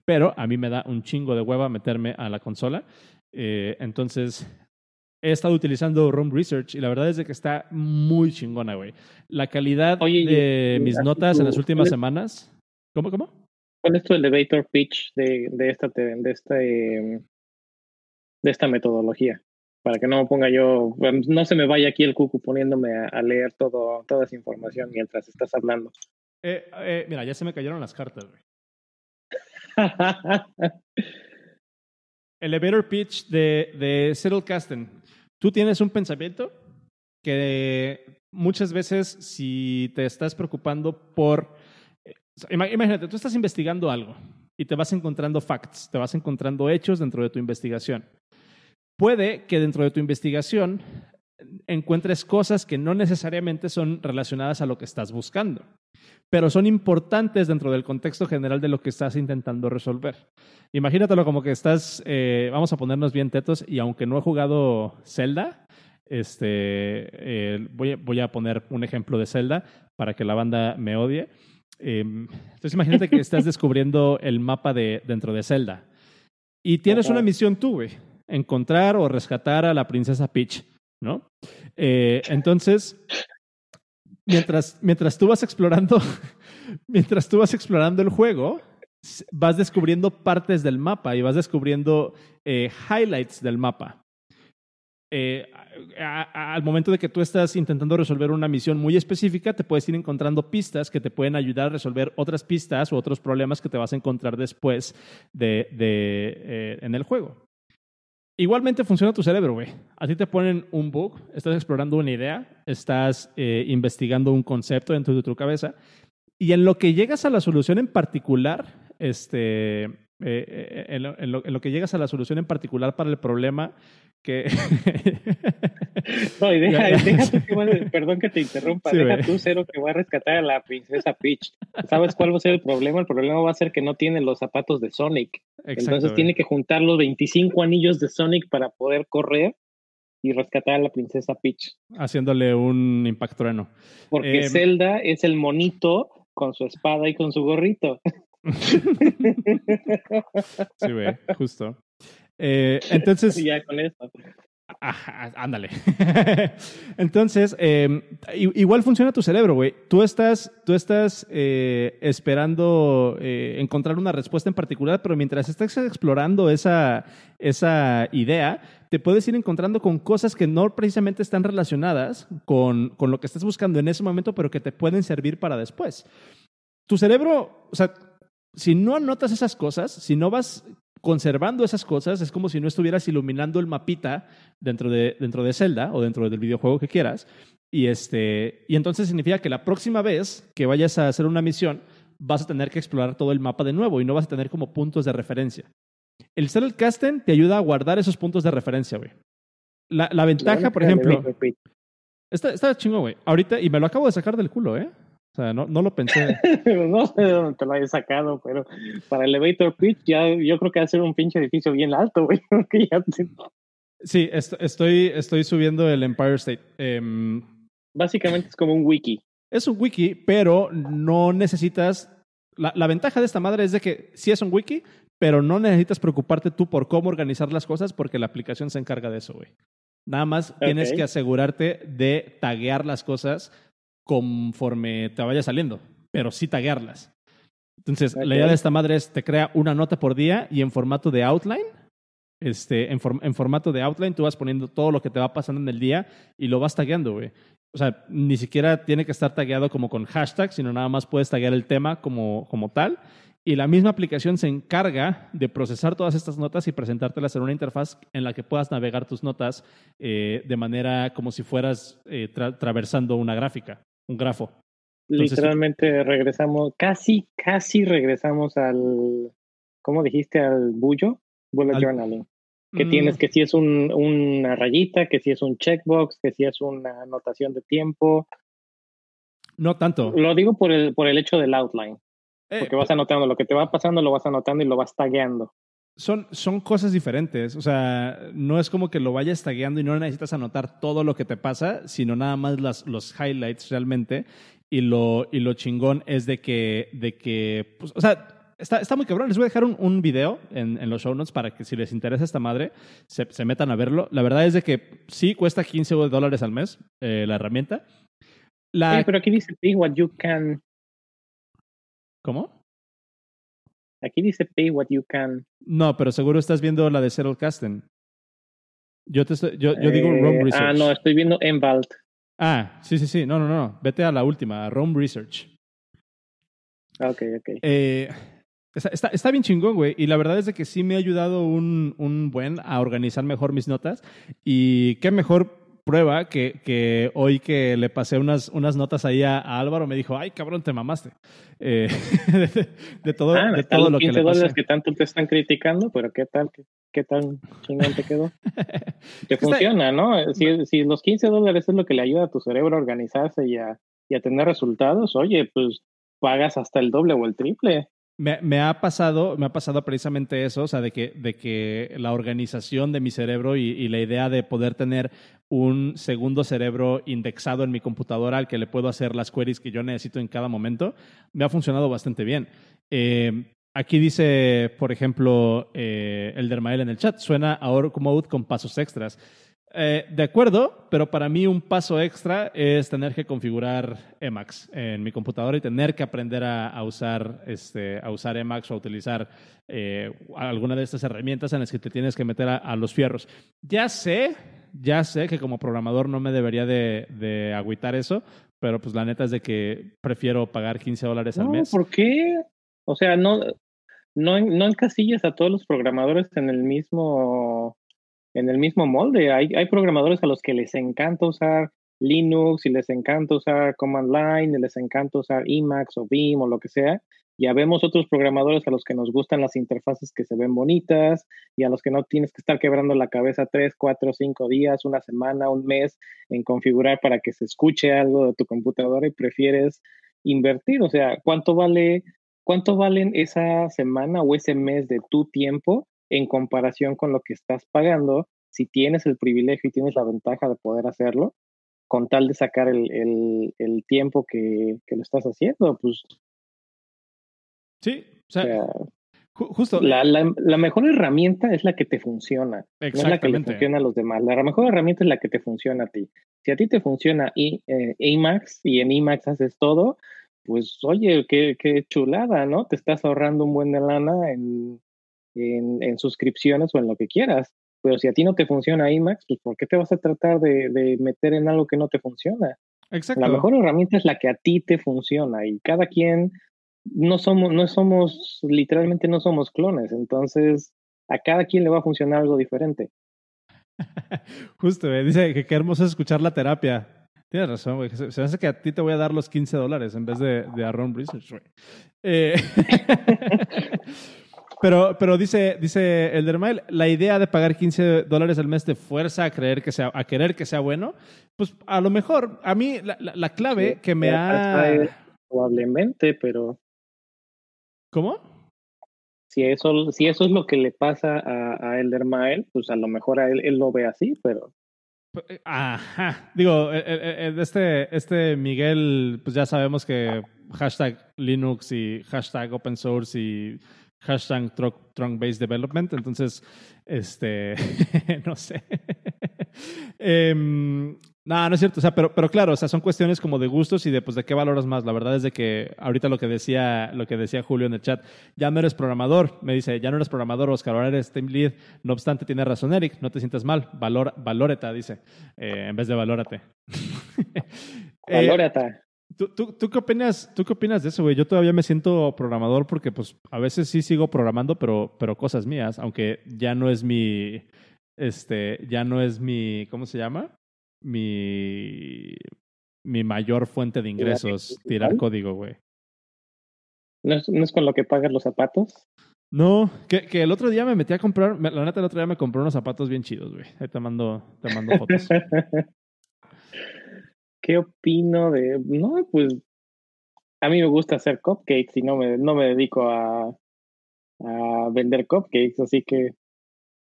Pero a mí me da un chingo de hueva meterme a la consola. Eh, entonces, he estado utilizando Rome Research y la verdad es que está muy chingona, güey. La calidad de mis notas en las últimas semanas. ¿Cómo, cómo?
¿Cuál es tu elevator pitch de, de, esta, de, esta, de esta metodología? Para que no ponga yo, no se me vaya aquí el cucu poniéndome a, leer todo, toda esa información mientras estás hablando.
Eh, eh, mira, ya se me cayeron las cartas, güey. [laughs] elevator pitch de, de Cyril Casten. Tú tienes un pensamiento que muchas veces si te estás preocupando por... Eh, imagínate, tú estás investigando algo y te vas encontrando facts, te vas encontrando hechos dentro de tu investigación. Puede que dentro de tu investigación encuentres cosas que no necesariamente son relacionadas a lo que estás buscando, pero son importantes dentro del contexto general de lo que estás intentando resolver. Imagínatelo como que estás, eh, vamos a ponernos bien tetos, y aunque no he jugado Zelda, este, eh, voy, voy, a poner un ejemplo de Zelda para que la banda me odie. Em, entonces imagínate que estás [laughs] descubriendo el mapa de, dentro de Zelda y tienes una misión tú, güey, encontrar o rescatar a la princesa Peach, ¿no? Eh, entonces, mientras, mientras tú vas explorando, [laughs] mientras tú vas explorando el juego, vas descubriendo partes del mapa y vas descubriendo eh, highlights del mapa. Eh, al momento de que tú estás intentando resolver una misión muy específica, te puedes ir encontrando pistas que te pueden ayudar a resolver otras pistas o otros problemas que te vas a encontrar después de, eh, en el juego. Igualmente funciona tu cerebro, güey. A ti te ponen un bug, estás explorando una idea, estás investigando un concepto dentro de tu cabeza y en lo que llegas a la solución en particular, este, eh, eh, en, lo, que llegas a la solución en particular para el problema que... [laughs]
no, y deja, deja tú que perdón que te interrumpa, deja tú cero que va a rescatar a la princesa Peach. ¿Sabes cuál va a ser el problema? El problema va a ser que no tiene los zapatos de Sonic. Entonces tiene que juntar los 25 anillos de Sonic para poder correr y rescatar a la princesa Peach.
Haciéndole un impacto trueno.
Porque em, Zelda es el monito con su espada y con su gorrito. [laughs]
sí, güey, justo. Eh, entonces. [laughs]
ya con esto.
ándale. [laughs] Entonces, em, igual funciona tu cerebro, güey. Tú estás, tú estás eh, esperando eh, encontrar una respuesta en particular, pero mientras estás explorando esa, esa idea, te puedes ir encontrando con cosas que no precisamente están relacionadas con, con lo que estás buscando en ese momento, pero que te pueden servir para después. Tu cerebro, o sea, si no anotas esas cosas, si no vas conservando esas cosas, es como si no estuvieras iluminando el mapita dentro de, dentro de Zelda o dentro del videojuego que quieras. Y, este, y entonces significa que la próxima vez que vayas a hacer una misión, vas a tener que explorar todo el mapa de nuevo y no vas a tener como puntos de referencia. El Cell Casting te ayuda a guardar esos puntos de referencia, güey. La, la ventaja, por ejemplo. Está, está chingo, güey. Ahorita, y me lo acabo de sacar del culo, ¿eh? O sea, no, no lo pensé. [laughs]
no sé de dónde te lo hayas sacado, pero para Elevator Pitch ya yo creo que va a ser un pinche edificio bien alto, güey. [laughs]
Sí, estoy, estoy subiendo el Empire State. Em,
Básicamente es como un wiki.
Es un wiki, pero no necesitas... La, la ventaja de esta madre es de que sí es un wiki, pero no necesitas preocuparte tú por cómo organizar las cosas porque la aplicación se encarga de eso, güey. Nada más tienes que asegurarte de taguear las cosas conforme te vaya saliendo, pero sí taguearlas. Entonces, la idea de esta madre es, te crea una nota por día y en formato de outline, este, en, en, formato de outline, tú vas poniendo todo lo que te va pasando en el día y lo vas tagueando, güey. O sea, ni siquiera tiene que estar tagueado como con hashtag, sino nada más puedes taguear el tema como, como tal. Y la misma aplicación se encarga de procesar todas estas notas y presentártelas en una interfaz en la que puedas navegar tus notas eh, de manera como si fueras eh, traversando una gráfica un grafo.
Literalmente regresamos, casi, casi regresamos al, ¿cómo dijiste? Al bullo, bullet journaling. Que mm. tienes que si es un, una rayita, que si es un checkbox, que si es una anotación de tiempo.
No tanto.
Lo digo por el, por el hecho del outline. Eh, porque vas anotando lo que te va pasando, lo vas anotando y lo vas tagueando
son, son cosas diferentes. O sea, no es como que lo vayas tagueando y no necesitas anotar todo lo que te pasa, sino nada más las, los highlights realmente. Y lo, y lo chingón es de que, de que pues, o sea, está, está muy cabrón. Les voy a dejar un, un video en, en, los show notes para que si les interesa esta madre, se, se, metan a verlo. La verdad es de que sí cuesta 15 dólares al mes eh, la herramienta.
La... pero aquí dice what you can.
¿Cómo?
Aquí dice pay what you can.
No, pero seguro estás viendo la de Settle Casting. Yo, te yo, yo digo Rome Research.
Ah, no, estoy viendo Envalt.
Ah, sí, sí, sí. No, no, no. Vete a la última, a Rome Research.
Ok, ok.
Eh, está, está, bien chingón, güey. Y la verdad es de que sí me ha ayudado un, un buen a organizar mejor mis notas. Y qué mejor prueba que, que, hoy que le pasé unas, unas notas ahí a, Álvaro, me dijo, ay, cabrón, te mamaste. Eh, [laughs] de, todo,
ah,
de todo lo que le
pasé. que tanto te están criticando, pero ¿qué tal? ¿Qué, qué tan chingón te quedó? [laughs] que funciona, ¿no? Si, si, los 15 dólares es lo que le ayuda a tu cerebro a organizarse y a, y a tener resultados, oye, pues pagas hasta el doble o el triple.
Me, me, ha pasado, me ha pasado precisamente eso, o sea, de que, de que la organización de mi cerebro y, la idea de poder tener un segundo cerebro indexado en mi computadora al que le puedo hacer las queries que yo necesito en cada momento, me ha funcionado bastante bien. Eh, aquí dice, por ejemplo, eh, el Dermael en el chat, suena a Oracle Mode con pasos extras. Eh, de acuerdo, pero para mí un paso extra es tener que configurar Emacs en mi computadora y tener que aprender a, usar, este, a usar Emacs o a utilizar eh, alguna de estas herramientas en las que te tienes que meter a, los fierros. Ya sé, ya sé que como programador no me debería de, de agüitar eso, pero pues la neta es de que prefiero pagar 15 dólares al mes.
¿Por qué? O sea, no, no, no encasillas a todos los programadores en el mismo en el mismo molde. Hay, hay programadores a los que les encanta usar Linux, si les encanta usar Command Line, si les encanta usar Emacs o Vim o lo que sea, ya vemos otros programadores a los que nos gustan las interfaces que se ven bonitas y a los que no tienes que estar quebrando la cabeza tres, cuatro, cinco días, una semana, un mes en configurar para que se escuche algo de tu computadora y prefieres invertir. O sea, ¿cuánto vale, cuánto valen esa semana o ese mes de tu tiempo en comparación con lo que estás pagando si tienes el privilegio y tienes la ventaja de poder hacerlo? con tal de sacar el, tiempo que, que, lo estás haciendo, pues
Sí, o sea, justo.
La, la, mejor herramienta es la que te funciona. No es la que le funciona a los demás. La mejor herramienta es la que te funciona a ti. Si a ti te funciona y, eh, Emacs y en Emacs haces todo, pues oye, qué, qué, chulada, ¿no? Te estás ahorrando un buen de lana en, en, suscripciones o en lo que quieras. Pero si a ti no te funciona Emacs, pues ¿por qué te vas a tratar de, de meter en algo que no te funciona? Exacto. La mejor herramienta es la que a ti te funciona y cada quien no somos, no somos, literalmente no somos clones, entonces a cada quien le va a funcionar algo diferente. [laughs]
Justo, dice que qué hermoso es escuchar la terapia. Tienes razón, güey. Se, me hace que a ti te voy a dar los 15 dólares en vez de, de a Ron Research, eh, [laughs] [laughs] pero, pero dice, dice el Dermail, la idea de pagar 15 dólares al mes de fuerza a, creer que sea, a querer que sea bueno, pues a lo mejor, a mí la, la, clave que me ha...
Probablemente, pero
¿Cómo?
Si eso, si eso es lo que le pasa a, a Elder Mael, pues a lo mejor a él, él lo ve así, pero...
Eh, ajá. Digo, eh, eh, este, este Miguel, pues ya sabemos que hashtag Linux y hashtag open source y hashtag trunk, based development. Entonces, este, [laughs] no sé. Em, no, no es cierto. O sea, pero, pero claro, o sea, son cuestiones como de gustos y de pues de qué valoras más. La verdad es de que ahorita lo que decía, lo que decía Julio en el chat, ya no eres programador. Me dice, ya no eres programador, Oscar, ahora eres team lead. No obstante, tiene razón Eric, no te sientas mal. Valor, valóreta, dice, eh, en vez de valórate. [laughs]
Eh.
¿Tú, tú, tú, qué opinas, ¿Tú qué opinas de eso, güey? Yo todavía me siento programador porque, pues, a veces sí sigo programando, pero, pero cosas mías, aunque ya no es mi, este, ya no es mi, ¿cómo se llama? mi, mi mayor fuente de ingresos, tirar código, güey.
¿No es, con lo que pagas los zapatos?
No, que, que, el otro día me metí a comprar, la neta el otro día me compré unos zapatos bien chidos, güey. Ahí te mando, te mando fotos. [laughs]
¿Qué opino de...? No, pues a mí me gusta hacer cupcakes y no me, no me dedico a, a vender cupcakes, así que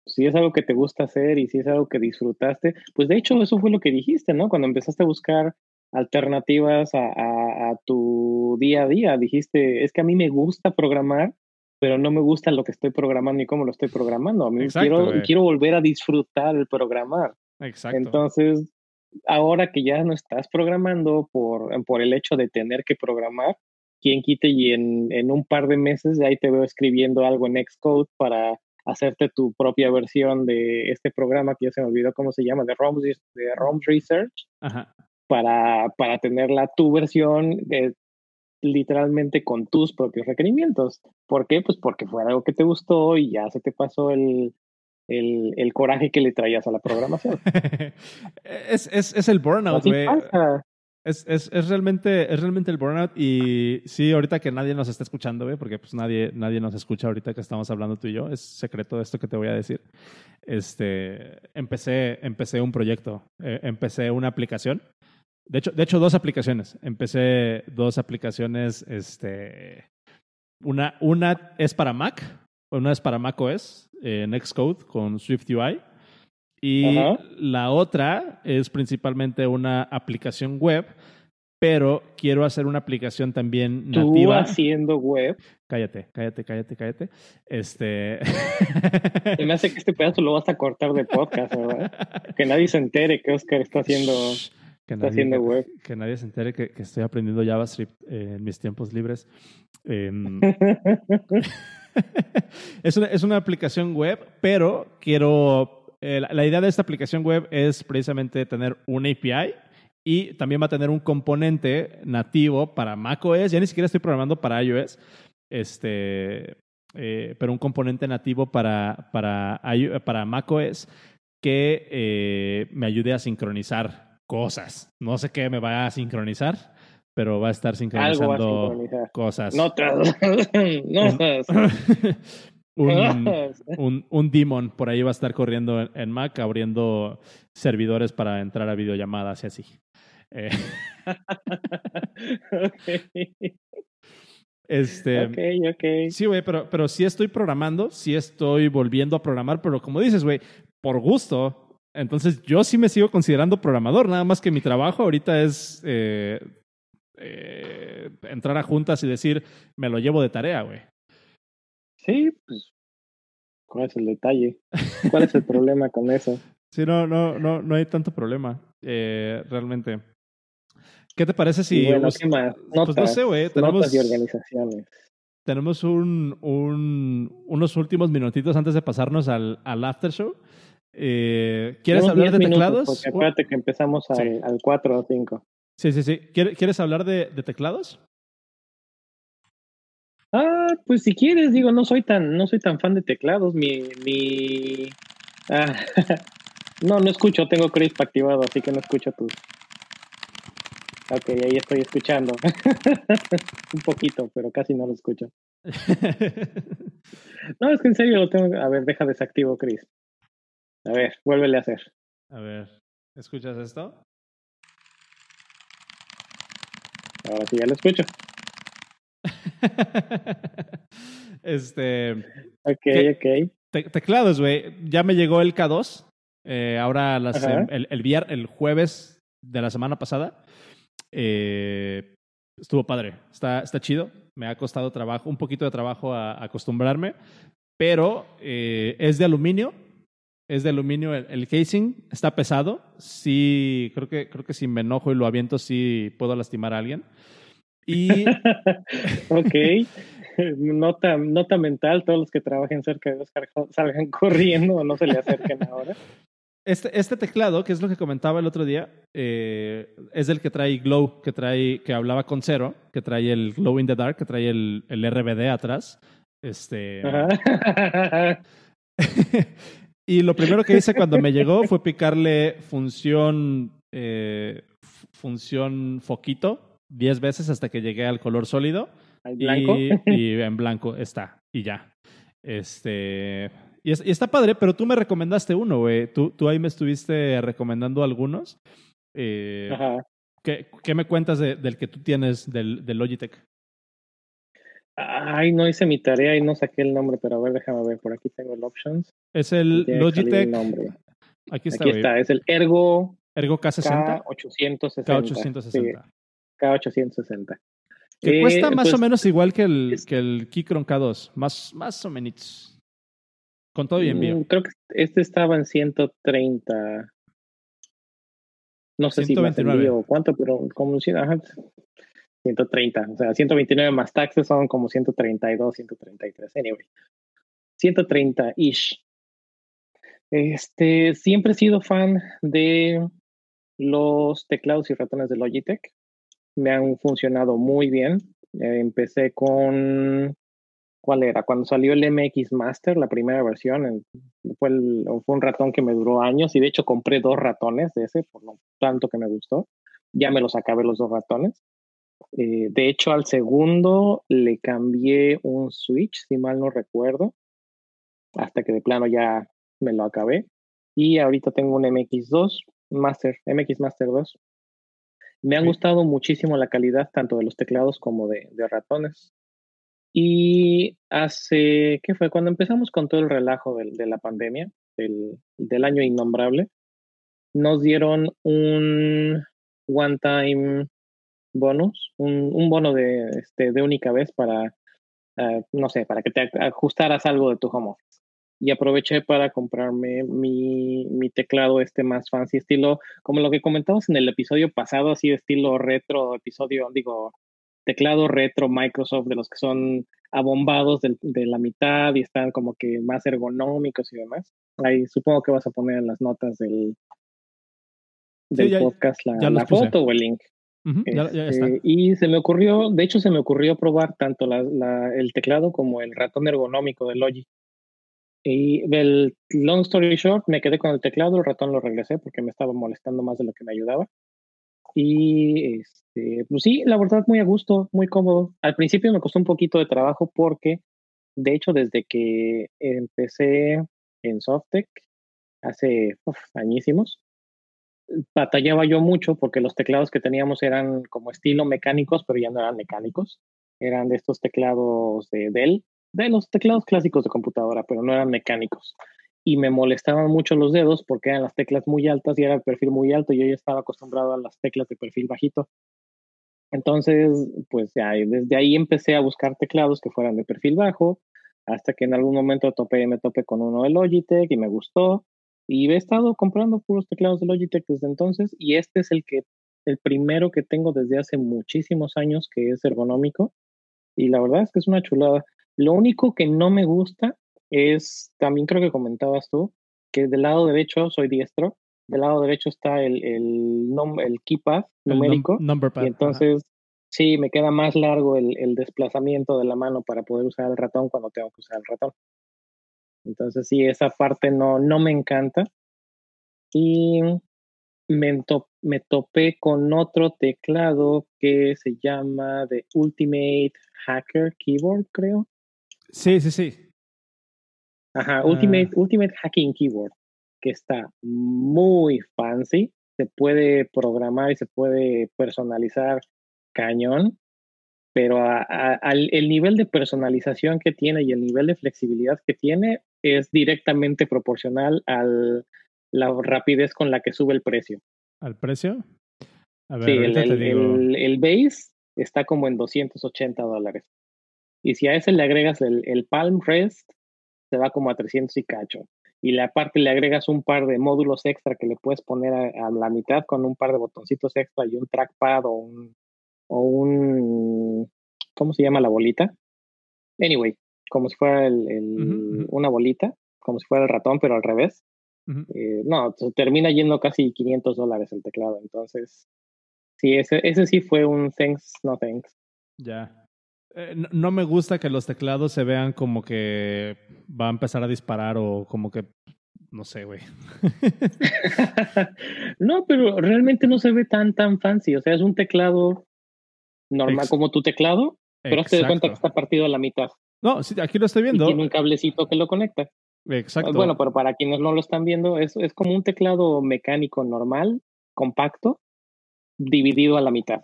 si es algo que te gusta hacer y si es algo que disfrutaste, pues de hecho eso fue lo que dijiste, ¿no? Cuando empezaste a buscar alternativas a, tu día a día, dijiste, es que a mí me gusta programar, pero no me gusta lo que estoy programando y cómo lo estoy programando. A mí quiero, quiero volver a disfrutar el programar. Exacto. Entonces, ahora que ya no estás programando por, por el hecho de tener que programar, quien quite y en, en un par de meses ahí te veo escribiendo algo en Xcode para hacerte tu propia versión de este programa que ya se me olvidó cómo se llama, de ROM, de Research, Para, para tenerla tu versión eh, literalmente con tus propios requerimientos. ¿Por qué? Pues porque fue algo que te gustó y ya se te pasó el, el, el coraje que le traías a la programación. [laughs]
es, es, es, el burnout, güey. Es, es, es, realmente, es realmente el burnout y sí, ahorita que nadie nos está escuchando, ¿ve? porque pues nadie, nadie nos escucha ahorita que estamos hablando tú y yo, es secreto esto que te voy a decir. Este, empecé, empecé un proyecto, eh, empecé una aplicación, de hecho, de hecho dos aplicaciones, empecé dos aplicaciones, este, una, una es para Mac, una es para Mac OS, en Xcode con Swift UI y la otra es principalmente una aplicación web, pero quiero hacer una aplicación también nativa.
¿Tú haciendo web?
Cállate, cállate, cállate, cállate. Este.
Se me hace que este pedazo lo vas a cortar de podcast, ¿verdad? que nadie se entere que Oscar está haciendo. está haciendo web.
Que, nadie se entere que, estoy aprendiendo JavaScript en mis tiempos libres. Em, [laughs] [laughs] es, una, una aplicación web, pero quiero eh, la, idea de esta aplicación web es precisamente tener un API y también va a tener un componente nativo para macOS. Ya ni siquiera estoy programando para iOS, este, eh, pero un componente nativo para, para, para macOS que eh, me ayude a sincronizar cosas. No sé qué me va a sincronizar, pero va a estar sincronizando cosas.
Notas. [laughs] Notas. [laughs]
un, [laughs] un, un, demon por ahí va a estar corriendo en, Mac, abriendo servidores para entrar a videollamadas y así. Eh. Este,
ok, ok.
Sí, güey, pero, pero sí estoy programando, sí estoy volviendo a programar, pero como dices, güey, por gusto. Entonces yo sí me sigo considerando programador, nada más que mi trabajo ahorita es eh, eh, entrar a juntas y decir, me lo llevo de tarea, güey.
Sí, pues, ¿cuál es el detalle? ¿Cuál es el [laughs] problema con eso?
Sí, no, no, no, no hay tanto problema, eh, realmente. ¿Qué te parece si...
bueno, ¿qué más? Notas, pues no sé, güey. Tenemos, y organizaciones.
Tenemos un, un, unos últimos minutitos antes de pasarnos al, al after show. Eh, ¿Quieres hablar de teclados?
Porque acuérdate que empezamos al, al 4 o 5.
Sí, sí, sí. ¿Quieres hablar de, de, teclados?
Ah, pues si quieres, digo, no soy tan, no soy tan fan de teclados. Mi, mi, ah, [laughs] no, no escucho, tengo Crisp activado, así que no escucho tus, Ok, ahí estoy escuchando. [laughs] Un poquito, pero casi no lo escucho. [laughs] no, es que en serio lo tengo. A ver, deja desactivo, Chris. A ver, vuélvele a hacer.
A ver, ¿escuchas esto?
Ahora sí ya lo escucho. [laughs]
este.
Ok, ok.
teclados, güey. Ya me llegó el K2. Eh, ahora las, el, el, el jueves de la semana pasada. Eh, estuvo padre, está, está chido. Me ha costado trabajo, un poquito de trabajo a, acostumbrarme, pero eh, es de aluminio. Es de aluminio el, casing, está pesado. Sí, creo que, creo que si me enojo y lo aviento, sí puedo lastimar a alguien. Y. [laughs]
ok. Nota, nota mental, todos los que trabajen cerca de Oscar salgan corriendo o no se le acerquen ahora.
Este, este, teclado, que es lo que comentaba el otro día, eh, es el que trae Glow, que trae, que hablaba con Cero, que trae el Glow in the Dark, que trae el, el RBD atrás. Este. [laughs] y lo primero que hice cuando me llegó fue picarle función, eh, función foquito 10 veces hasta que llegué al color sólido.
blanco?
Y, y en blanco está, y ya. Este y, está padre, pero tú me recomendaste uno, güey. Tú, tú ahí me estuviste recomendando algunos. Eh, Ajá. ¿qué, ¿qué, me cuentas del que tú tienes del, del, Logitech?
Ay, no hice mi tarea y no saqué el nombre, pero a ver, déjame ver. Por aquí tengo el options.
Es el Logitech. Aquí está.
Aquí está, es el Ergo.
Ergo
K60. K860.
K860.
K860.
Que cuesta más o pues, menos igual que el, que el Keychron K2. Más, más o menos. Con todo y envío.
Mm, creo que este estaba en 130. No sé si más envío o cuánto, pero como 130. O sea, 129 más taxes son como 132, 133. Anyway. 130-ish. Este, siempre he sido fan de los teclados y ratones de Logitech. Me han funcionado muy bien. Empecé con ¿Cuál era? Cuando salió el MX Master, la primera versión, fue, fue un ratón que me duró años y de hecho compré dos ratones de ese, por lo tanto que me gustó. Ya me los acabé los dos ratones. Eh, de hecho, al segundo le cambié un switch, si mal no recuerdo, hasta que de plano ya me lo acabé. Y ahorita tengo un MX2 Master, MX Master 2. Me han gustado muchísimo la calidad tanto de los teclados como de, de ratones. Y hace, ¿qué fue? Cuando empezamos con todo el relajo de, la pandemia, del, del, año innombrable, nos dieron un one-time bonus, un, un, bono de, este, de única vez para, uh, no sé, para que te ajustaras algo de tu home office. Y aproveché para comprarme mi, mi teclado este más fancy, estilo, como lo que comentamos en el episodio pasado, así de estilo retro, episodio, digo, teclado retro Microsoft, de los que son abombados de, de, la mitad y están como que más ergonómicos y demás. Ahí supongo que vas a poner en las notas del, del podcast la, foto o el link. Este, y se me ocurrió, de hecho se me ocurrió probar tanto la, el teclado como el ratón ergonómico de Logi. Y el long story short, me quedé con el teclado, el ratón lo regresé porque me estaba molestando más de lo que me ayudaba. Y este, pues sí, la verdad, muy a gusto, muy cómodo. Al principio me costó un poquito de trabajo porque, de hecho, desde que empecé en Softec, hace añísimos, batallaba yo mucho porque los teclados que teníamos eran como estilo mecánicos, pero ya no eran mecánicos. Eran de estos teclados de de los teclados clásicos de computadora, pero no eran mecánicos. Y me molestaban mucho los dedos porque eran las teclas muy altas y era el perfil muy alto yo ya estaba acostumbrado a las teclas de perfil bajito. Entonces, pues ya desde ahí empecé a buscar teclados que fueran de perfil bajo, hasta que en algún momento topé, me topé con uno de Logitech y me gustó. Y he estado comprando puros teclados de Logitech desde entonces y este es el que el primero que tengo desde hace muchísimos años que es ergonómico y la verdad es que es una chulada. Lo único que no me gusta es, también creo que comentabas tú, que del lado derecho soy diestro, del lado derecho está el, el, el keypad numérico. y entonces, sí, me queda más largo el, el, desplazamiento de la mano para poder usar el ratón cuando tengo que usar el ratón. Entonces, sí, esa parte no, no me encanta. Y me, me topé con otro teclado que se llama The Ultimate Hacker Keyboard, creo.
Sí, sí, sí.
Ajá, Ultimate, ah. Ultimate Hacking Keyboard, que está muy fancy. Se puede programar y se puede personalizar cañón, pero el nivel de personalización que tiene y el nivel de flexibilidad que tiene es directamente proporcional a la rapidez con la que sube el precio.
¿Al precio?
A ver, sí, el, el, base está como en 280 dólares. Y si a ese le agregas el, el Palm Rest, se va como a 300 y cacho. Y la parte le agregas un par de módulos extra que le puedes poner a, la mitad con un par de botoncitos extra y un trackpad o un, o un ¿cómo se llama la bolita? Anyway, como si fuera el, una bolita, como si fuera el ratón, pero al revés. Eh, no, termina yendo casi 500 dólares el teclado. Entonces, sí, ese, ese sí fue un thanks, no thanks.
Ya. Eh, no, me gusta que los teclados se vean como que va a empezar a disparar o como que no sé, güey. [laughs]
no, pero realmente no se ve tan tan fancy. O sea, es un teclado normal como tu teclado, pero te das cuenta que está partido a la mitad.
No, sí, aquí lo estoy viendo.
tiene un cablecito que lo conecta.
Exacto.
Bueno, pero para quienes no lo están viendo, es, es como un teclado mecánico normal, compacto, dividido a la mitad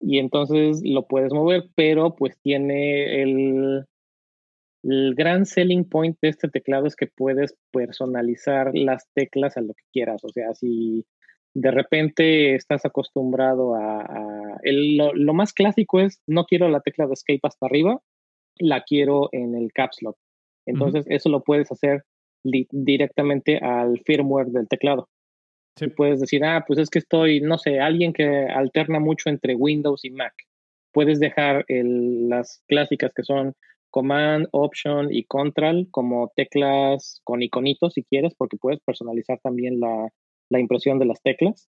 y entonces lo puedes mover, pero pues tiene el, el gran selling point de este teclado es que puedes personalizar las teclas a lo que quieras. O sea, si de repente estás acostumbrado a... el, lo, más clásico es, no quiero la tecla de escape hasta arriba, la quiero en el caps lock. Entonces, eso lo puedes hacer directamente al firmware del teclado. Sí. puedes decir, ah, pues es que estoy, no sé, alguien que alterna mucho entre Windows y Mac. Puedes dejar el, las clásicas que son Command, Option y Control como teclas con iconitos si quieres, porque puedes personalizar también la, la impresión de las teclas.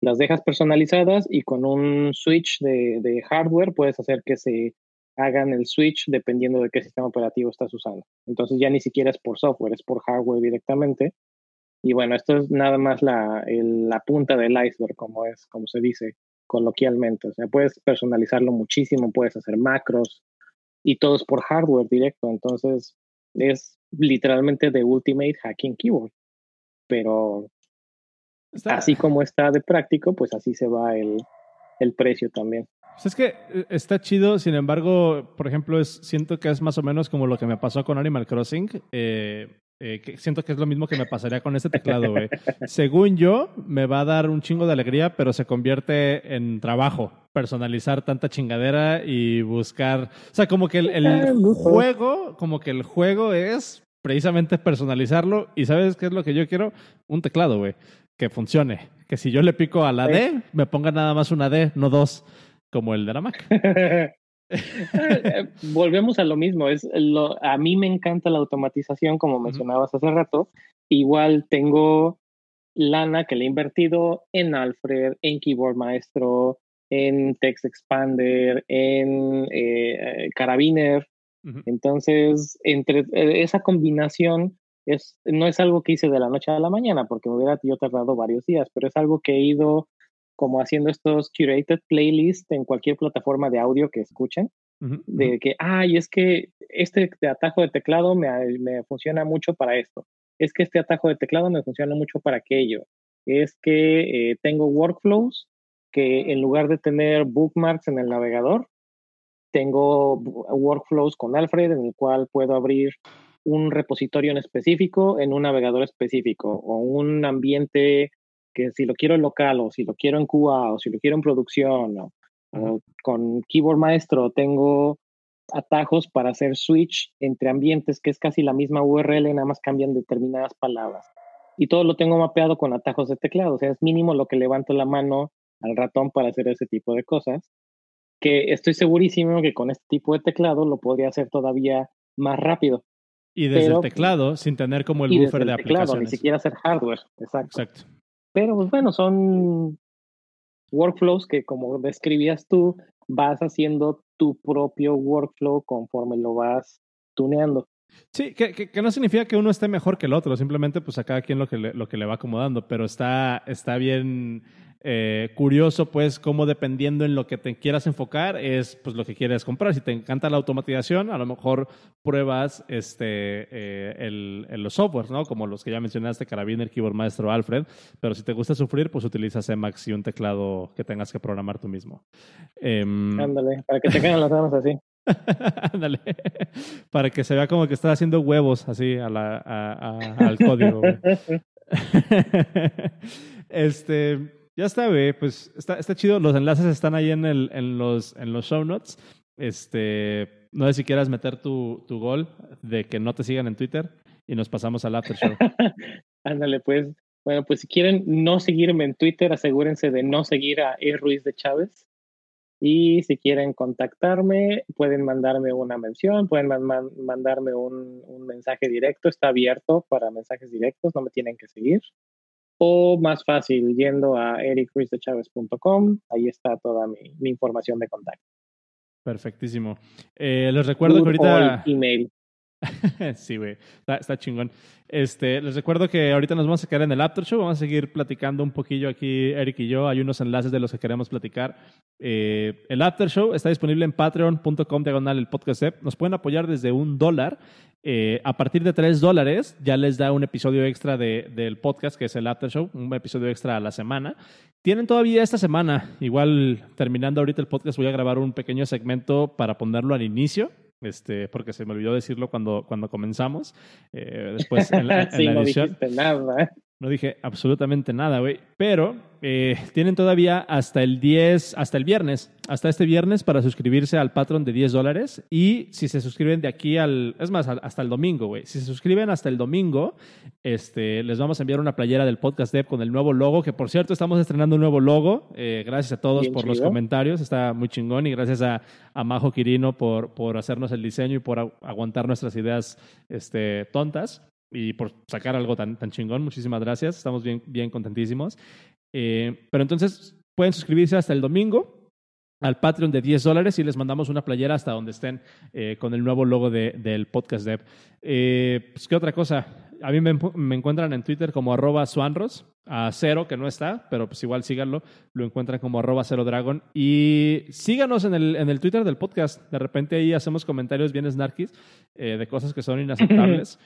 Las dejas personalizadas y con un switch de, de hardware puedes hacer que se hagan el switch dependiendo de qué sistema operativo estás usando. Entonces ya ni siquiera es por software, es por hardware directamente y bueno, esto es nada más la, la punta del iceberg, como es, como se dice coloquialmente. O sea, puedes personalizarlo muchísimo, puedes hacer macros y todo es por hardware directo. Entonces, es literalmente de Ultimate Hacking Keyboard. Pero así como está de práctico, pues así se va el, el precio también.
Pues es que eh, está chido, sin embargo, por ejemplo, es, siento que es más o menos como lo que me pasó con Animal Crossing. Eh, eh, siento que es lo mismo que me pasaría con este teclado, güey. [laughs] Según yo, me va a dar un chingo de alegría, pero se convierte en trabajo. Personalizar tanta chingadera y buscar. O sea, como que el, ah, juego, como que el juego es precisamente personalizarlo. ¿Y sabes qué es lo que yo quiero? Un teclado, güey. Que funcione. Que si yo le pico a la D, me ponga nada más una D, no dos, como el de la Mac. [laughs]
Eh, volvemos a lo mismo. Es lo, a mí me encanta la automatización, como mencionabas hace rato. Igual tengo lana que le he invertido en Alfred, en Keyboard Maestro, en Text Expander, en eh, Carabiner. Entonces, entre eh, esa combinación es, no es algo que hice de la noche a la mañana, porque me hubiera yo tardado varios días, pero es algo que he ido como haciendo estos curated playlists en cualquier plataforma de audio que escuchen, de que, ay, es que este atajo de teclado me, me, funciona mucho para esto, es que este atajo de teclado me funciona mucho para aquello, es que eh, tengo workflows que en lugar de tener bookmarks en el navegador, tengo workflows con Alfred en el cual puedo abrir un repositorio en específico en un navegador específico o un ambiente que si lo quiero en local o si lo quiero en QA o si lo quiero en producción o, con Keyboard Maestro tengo atajos para hacer switch entre ambientes que es casi la misma URL, nada más cambian determinadas palabras. Y todo lo tengo mapeado con atajos de teclado, o sea, es mínimo lo que levanto la mano al ratón para hacer ese tipo de cosas, que estoy segurísimo que con este tipo de teclado lo podría hacer todavía más rápido.
Y desde el teclado, sin tener como el buffer de teclado,
Ni siquiera hacer hardware, exacto. Exacto. Pero pues bueno, son workflows que como describías tú, vas haciendo tu propio workflow conforme lo vas tuneando.
Sí, que, que, no significa que uno esté mejor que el otro, simplemente pues a cada quien lo que le, lo que le va acomodando, pero está, está bien eh, curioso, pues, cómo dependiendo en lo que te quieras enfocar, es pues lo que quieres comprar. Si te encanta la automatización, a lo mejor pruebas este, eh, el, los softwares, ¿no? Como los que ya mencionaste, Carabiner, Keyboard Maestro, Alfred. Pero si te gusta sufrir, pues utilizas Emacs y un teclado que tengas que programar tú mismo.
Em, Ándale, para que te queden las manos así. [laughs]
Ándale. Para que se vea como que estás haciendo huevos así a la, al código. [laughs] este, ya está, güey. Pues está, está chido. Los enlaces están ahí en, los, en los show notes. Este, no sé si quieras meter tu, tu gol de que no te sigan en Twitter y nos pasamos al after show. [laughs]
Ándale, pues. Bueno, pues si quieren no seguirme en Twitter, asegúrense de no seguir a E. Ruiz de Chávez. Y si quieren contactarme, pueden mandarme una mención, pueden mandarme un, un, mensaje directo. Está abierto para mensajes directos, no me tienen que seguir o más fácil yendo a ericruizdechavez.com, ahí está toda mi, información de contacto.
Perfectísimo. Eh, les recuerdo que ahorita...
email. [laughs]
sí, güey, está, chingón. Este, les recuerdo que ahorita nos vamos a quedar en el After Show, vamos a seguir platicando un poquillo aquí, Eric y yo. Hay unos enlaces de los que queremos platicar. Eh, el After Show está disponible en patreon.com diagonal el podcast. Nos pueden apoyar desde un dólar eh, a partir de 3 dólares ya les da un episodio extra de, del podcast, que es el After Show, un episodio extra a la semana. Tienen todavía esta semana, igual terminando ahorita el podcast, voy a grabar un pequeño segmento para ponerlo al inicio, este, porque se me olvidó decirlo cuando, cuando comenzamos. Eh, después en la, [laughs]
sí, No dijiste nada.
No dije absolutamente nada, güey. Pero eh, tienen todavía hasta el 10, hasta el viernes, hasta este viernes para suscribirse al Patreon de 10 dólares. Y si se suscriben de aquí al, es más, hasta el domingo, güey. Si se suscriben hasta el domingo, este, les vamos a enviar una playera del Podcast Dev con el nuevo logo, que por cierto estamos estrenando un nuevo logo. Eh, gracias a todos por los comentarios, está muy chingón. Y gracias a, a Majo Quirino por, por hacernos el diseño y por aguantar nuestras ideas este, tontas y por sacar algo tan, tan chingón. Muchísimas gracias. Estamos bien, bien contentísimos. Eh, pero entonces pueden suscribirse hasta el domingo al Patreon de 10 dólares y les mandamos una playera hasta donde estén eh, con el nuevo logo de, del podcast dev. Eh, pues, ¿Qué otra cosa? A mí me, me, encuentran en Twitter como arroba swanros, a cero que no está, pero pues igual síganlo, lo encuentran como arroba cero dragon y síganos en el, en el Twitter del podcast. De repente ahí hacemos comentarios bien snarkis de cosas que son [laughs] inaceptables.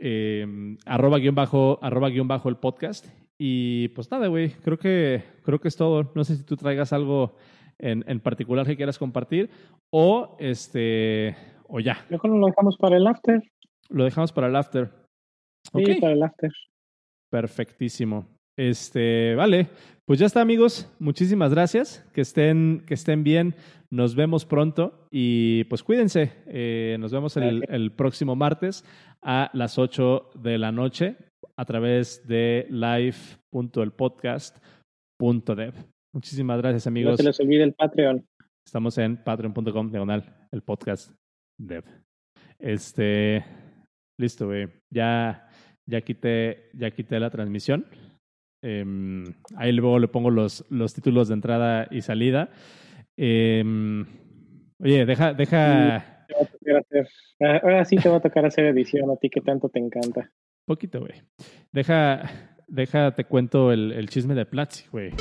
Eh, arroba guion bajo, arroba guion bajo el podcast. Y pues nada, güey, creo que, creo que es todo. No sé si tú traigas algo en, en particular que quieras compartir o este o ya.
Mejor lo dejamos para el after.
Lo dejamos para el after.
Sí, para el after.
Perfectísimo. Este, vale, pues ya está, amigos. Muchísimas gracias. Que estén, que estén bien. Nos vemos pronto y pues cuídense. Eh, nos vemos el, el, próximo martes a las 8 de la noche a través de live.elpodcast.dev. Muchísimas gracias, amigos.
No se les olvide el Patreon.
Estamos en patreon.com diagonal el podcast dev. Este, listo, güey. Ya, ya quité, ya quité la transmisión. Eh, ahí luego le pongo los, los títulos de entrada y salida. Eh, oye, deja, deja,
ahora sí te va a tocar hacer edición a ti que tanto te encanta.
Poquito, güey. Deja, deja, te cuento el, el chisme de Platzi, güey.